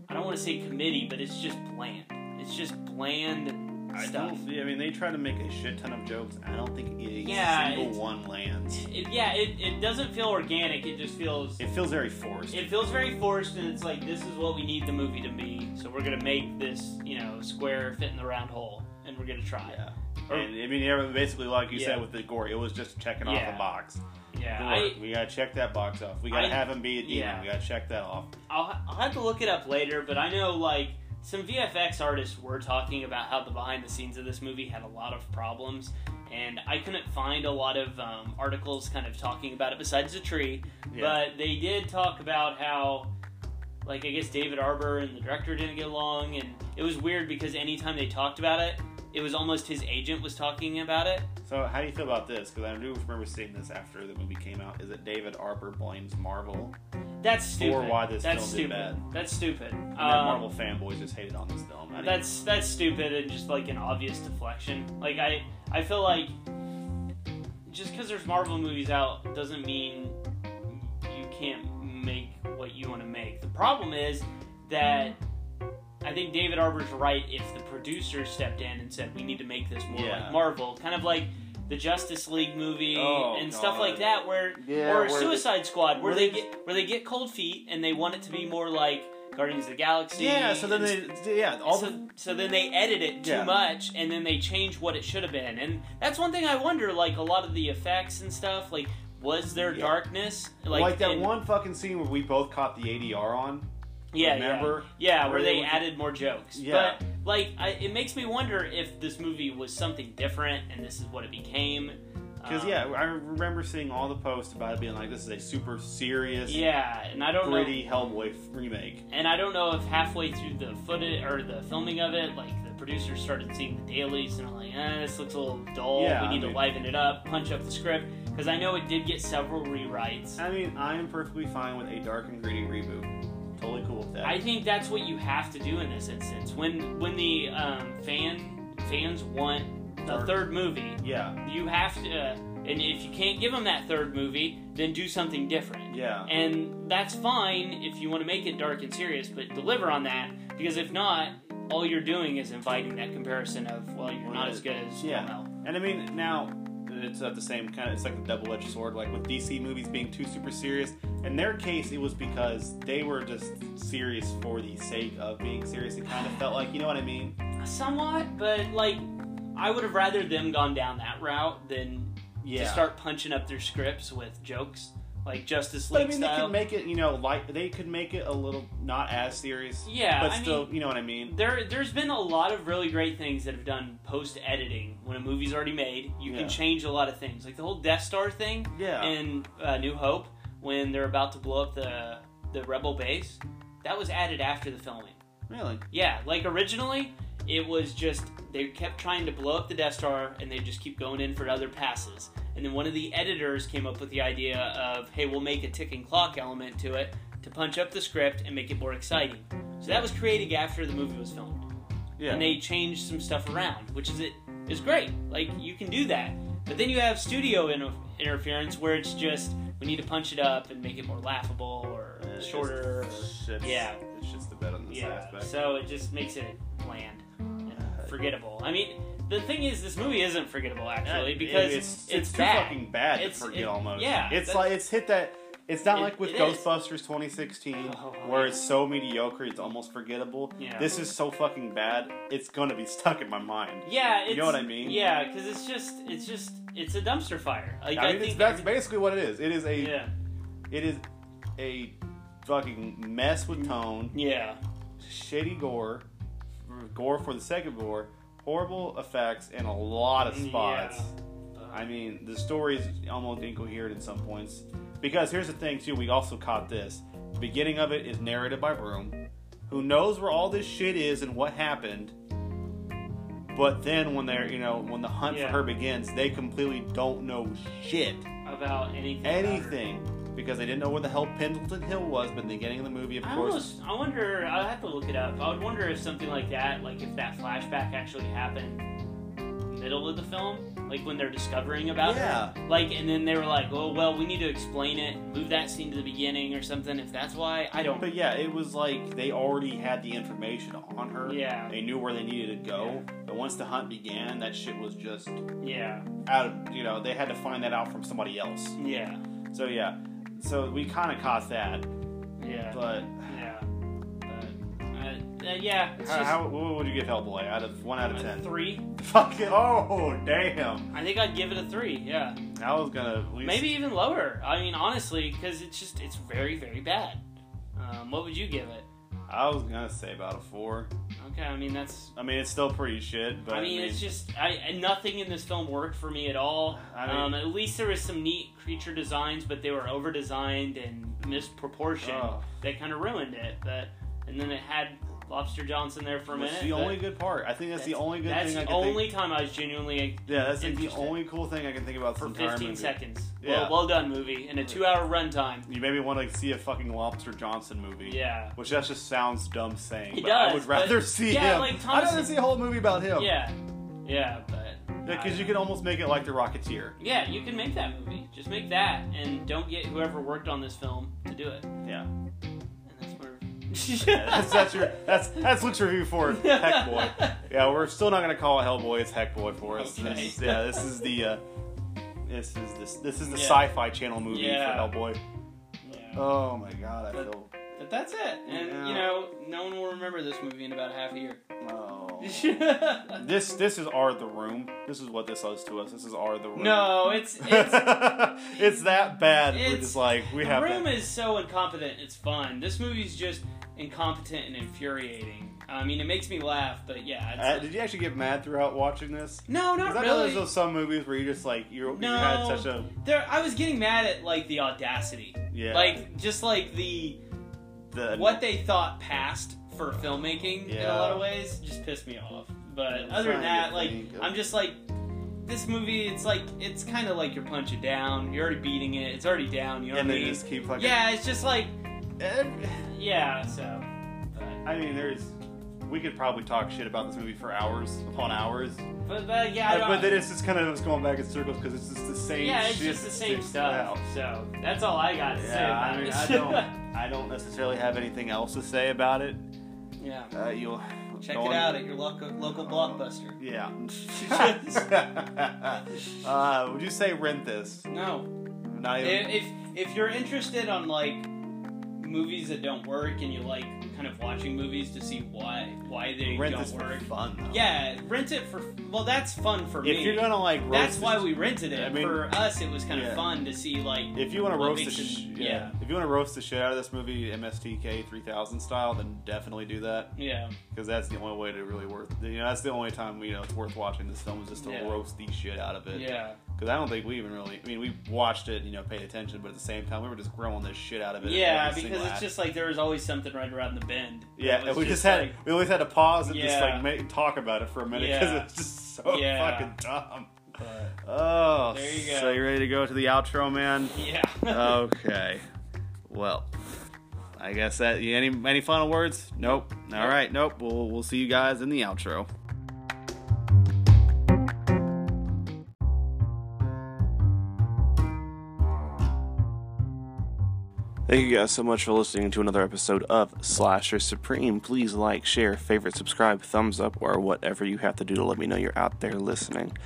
I don't want to say committee, but it's just bland. It's just bland I stuff. don't. See I mean, they try to make a shit ton of jokes. I don't think a Yeah, single one lands. It, yeah, it, it doesn't feel organic. It just feels It feels very forced. it feels very forced, and it's like this is what we need the movie to be. So we're gonna make this you know square fit in the round hole, and we're gonna try. yeah. Or- And, I mean, basically, like you Yeah. said with the gore, it was just checking off Yeah. a box. Yeah, I, we gotta check that box off. We gotta I- have him be a demon. yeah. We gotta check that off. I'll, I'll have to look it up later, but I know like some VFX artists were talking about how the behind the scenes of this movie had a lot of problems, and I couldn't find a lot of um, articles kind of talking about it besides the tree. Yeah. But they did talk about how, like, I guess David Harbour and the director didn't get along, and it was weird because anytime they talked about it, it was almost his agent was talking about it. So, how do you feel about this? Because I do remember seeing this after the movie came out. Is it David Harbour blames Marvel? That's stupid. why this That's film did stupid. bad. That's stupid. And that Um, Marvel fanboys just hated on this film. That's that's stupid and just like an obvious deflection. Like I I feel like just because there's Marvel movies out doesn't mean you can't make what you want to make. The problem is that I think David Harbour's right if the producers stepped in and said we need to make this more Yeah. like Marvel, kind of like the Justice League movie Oh, and stuff like that, where Yeah, or where Suicide Squad, where they they- get where they get cold feet and they want it to be more like Guardians of the Galaxy. yeah. So then they, yeah, all so, the so then they edit it too Yeah. much and then they change what it should have been and that's one thing i wonder like a lot of the effects and stuff like was there Yeah. darkness like, that in- one fucking scene where we both caught the ADR on. Yeah remember? yeah, yeah Where where, they they added more jokes Yeah. but like I, it makes me wonder if this movie was something different and this is what it became Because Um, yeah, I remember seeing all the posts about it being like, "This is a super serious, yeah and i don't know gritty Hellboy remake." and I don't know if halfway through the footage or the filming of it, like the producers started seeing the dailies and I'm like, eh, this looks a little dull. Yeah, we I need mean- to liven it up, punch up the script because I know it did get several rewrites. I mean, I am perfectly fine with a dark and gritty reboot. Totally cool with that. I think that's what you have to do in this instance. When when the um, fan fans want a Dark. third movie, yeah, you have to. Uh, and if you can't give them that third movie, then do something different. yeah. And that's fine if you want to make it dark and serious, but deliver on that because if not, all you're doing is inviting that comparison of well, you're not as good as Yeah. Mel. And I mean, now it's at the same kind of it's like a double-edged sword. Like with DC movies being too super serious. In their case, it was because they were just serious for the sake of being serious. It kind of felt like, you know what I mean? somewhat, but like I would have rather them gone down that route than Yeah. to start punching up their scripts with jokes like Justice League. but I mean, they could make it, you know, like they could make it a little not as serious, yeah, but I still, mean, you know what I mean? there there's been a lot of really great things that have done post editing when a movie's already made. You Yeah. can change a lot of things, like the whole Death Star thing Yeah. in uh, New Hope when they're about to blow up the the Rebel base. That was added after the filming. really? Yeah, like originally, it was just they kept trying to blow up the Death Star, and they just keep going in for other passes. And then one of the editors came up with the idea of, hey, we'll make a ticking clock element to it to punch up the script and make it more exciting. So that was created after the movie was filmed, Yeah. and they changed some stuff around, which is it is great. Like you can do that, but then you have studio inter- interference where it's just we need to punch it up and make it more laughable or it's shorter. just- shit's- yeah. It's just the bed on this Yeah, aspect. so it just makes it bland and forgettable. I mean, the thing is, this movie isn't forgettable actually because it- it's it's, it's, too bad. fucking bad It's- to forget it- almost. yeah, it's like it's hit that. It's not It- like with it is. Ghostbusters 2016, Oh, where it's so mediocre it's almost forgettable. Yeah. This is so fucking bad, it's gonna be stuck in my mind. Yeah, it's, You know what I mean? Yeah, because it's just it's just it's a dumpster fire. Like I I, mean, think that's basically what it is. It is a yeah it is a fucking mess with mm. tone, yeah shitty gore, gore for the sake of gore, horrible effects, and a lot of spots. Yeah. I mean, the story is almost incoherent in some points. Because here's the thing, too, we also caught this. The beginning of it is narrated by Broom, who knows where all this shit is and what happened. But then when they're, you know, when the hunt Yeah. for her begins, they completely don't know shit. about anything. about. Anything. Because they didn't know where the hell Pendleton Hill was, but in the beginning of the movie, of I course. almost, I wonder. I have to look it up. I would wonder if something like that, like if that flashback actually happened middle of the film, like when they're discovering about it. Yeah. her, like, and then they were like, "Oh, well, we need to explain it, move that scene to the beginning or something." If that's why, I don't. But yeah, it was like they already had the information on her. Yeah. They knew where they needed to go. But once the hunt began, that shit was just Yeah, out of you know they had to find that out from somebody else yeah, so yeah so we kind of caught that yeah, but yeah. But uh, uh, yeah, how, just how what would you give hellboy out of one out of a ten three. *laughs* fucking oh damn I think I'd give it a three. Yeah. i was gonna Maybe even lower. I mean, honestly, because it's just it's very very bad. Um, what would you give it? I was gonna say about a four Okay, I mean that's. i mean it's still pretty shit but I mean, it's just I nothing in this film worked for me at all. I mean- um, at least there was some neat creature designs, but they were over designed and misproportioned. Oh. That kind of ruined it. But and then it had Lobster Johnson there for a minute. that's the only good part i think that's, the only good That's thing the i only think time I was genuinely yeah that's like the only cool thing i can think about for 15 movie. seconds. Yeah. Well, well done, movie, in a two-hour runtime. you maybe want to see a fucking lobster johnson movie Yeah. which that just sounds dumb saying It but i would rather see yeah, him like i'd rather see a whole movie about him Yeah. Yeah, but. because I- you can almost make it like the rocketeer Yeah, you can make that movie. Just make that, and don't get whoever worked on this film to do it. yeah *laughs* that's that's your that's that's Luke's review for Heck Boy. Yeah, we're still not gonna call it Hellboy. It's Heck Boy for us. Okay. This is- yeah, this is the uh, this is this this is the Yeah. Sci-Fi Channel movie Yeah. for Hellboy. Yeah. Oh my god, I But- feel. But that's it. And, you know, no one will remember this movie in about half a year. Oh. *laughs* This this is our the room. This is what this is to us. This is our the room. No, it's. *laughs* it's it's that bad. We're It's- just like we the have room to. is so incompetent, it's fun. This movie's just incompetent and infuriating. I mean, it makes me laugh, but yeah. Uh, did you actually get mad throughout watching this? no, not Because I know really. there's those some movies where you just like you you No. had such a There, I was getting mad at like the audacity, yeah like just like the the what they thought passed for filmmaking in a lot of ways just pissed me off. But I'm other than that, like I'm just like this movie. It's like it's kind of like you're punching down. You're already beating it. It's already down. You know and what I they mean? just keep like yeah, it's just like yeah. So, but, I mean, there's. We could probably talk shit about this movie for hours upon hours. but, but yeah, I Uh, don't, but then it's just kind of just going back in circles because it's just the same. yeah, it's shit just the same stuff. out. So that's all I got to say Yeah, about I mean, it. I *laughs* don't. I don't necessarily have anything else to say about it. yeah, Uh, you'll check go it out at your local local blockbuster. Yeah. *laughs* *laughs* uh, would you say rent this? No, Not even. if if if you're interested on like movies that don't work and you like kind of watching movies to see why why they Rent don't work. for fun. Though. Yeah, rent it for well, that's fun for If me. If you're gonna like, roast that's why we rented it. I mean, for us, it was kind yeah. of fun to see like If you want to roast the sh- yeah. yeah. if you want to roast the shit out of this movie MSTK 3000 style, then definitely do that yeah, because that's the only way to really worth. You know, that's the only time you know it's worth watching this film is just to Yeah. roast the shit out of it. yeah, Because I don't think we even really. I mean, we watched it, you know, paid attention, but at the same time, we were just growing the shit out of it. yeah. Because it's act. just like there was always something right around the bend. Yeah, and we just had like- we always had to pause and just like make, talk about it for a minute because Yeah. it's just so Yeah. fucking dumb. but, Oh, There you go. So you ready to go to the outro, man? yeah. *laughs* okay. Well, I guess that any any final words? Nope. All right. Nope. We'll we'll see you guys in the outro. Thank you guys so much for listening to another episode of Slasher Supreme. Please like, share, favorite, subscribe, thumbs up, or whatever you have to do to let me know you're out there listening.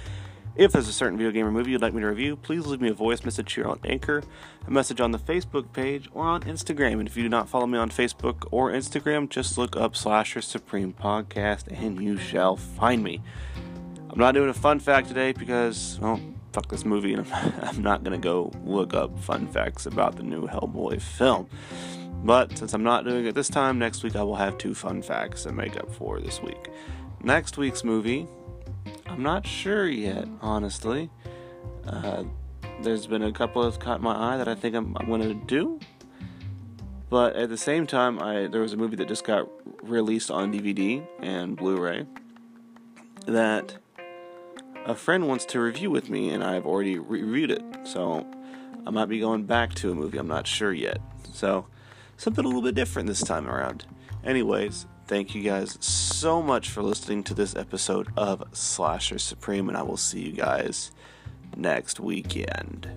If there's a certain video game or movie you'd like me to review, please leave me a voice message here on Anchor, a message on the Facebook page, or on Instagram. And if you do not follow me on Facebook or Instagram, just look up Slasher Supreme Podcast and you shall find me. I'm not doing a fun fact today because, well, fuck this movie, and I'm, *laughs* I'm not to go look up fun facts about the new Hellboy film. But since I'm not doing it this time, next week I will have two fun facts to make up for this week. Next week's movie, I'm not sure yet, honestly. Uh, there's been a couple that caught my eye that I think I'm, I'm to do. But at the same time, I there was a movie that just got released on DVD and Blu-ray that a friend wants to review with me, and I've already reviewed it. So I might be going back to a movie. I'm not sure yet. So something a little bit different this time around. Anyways, thank you guys so much for listening to this episode of Slasher Supreme, and I will see you guys next weekend.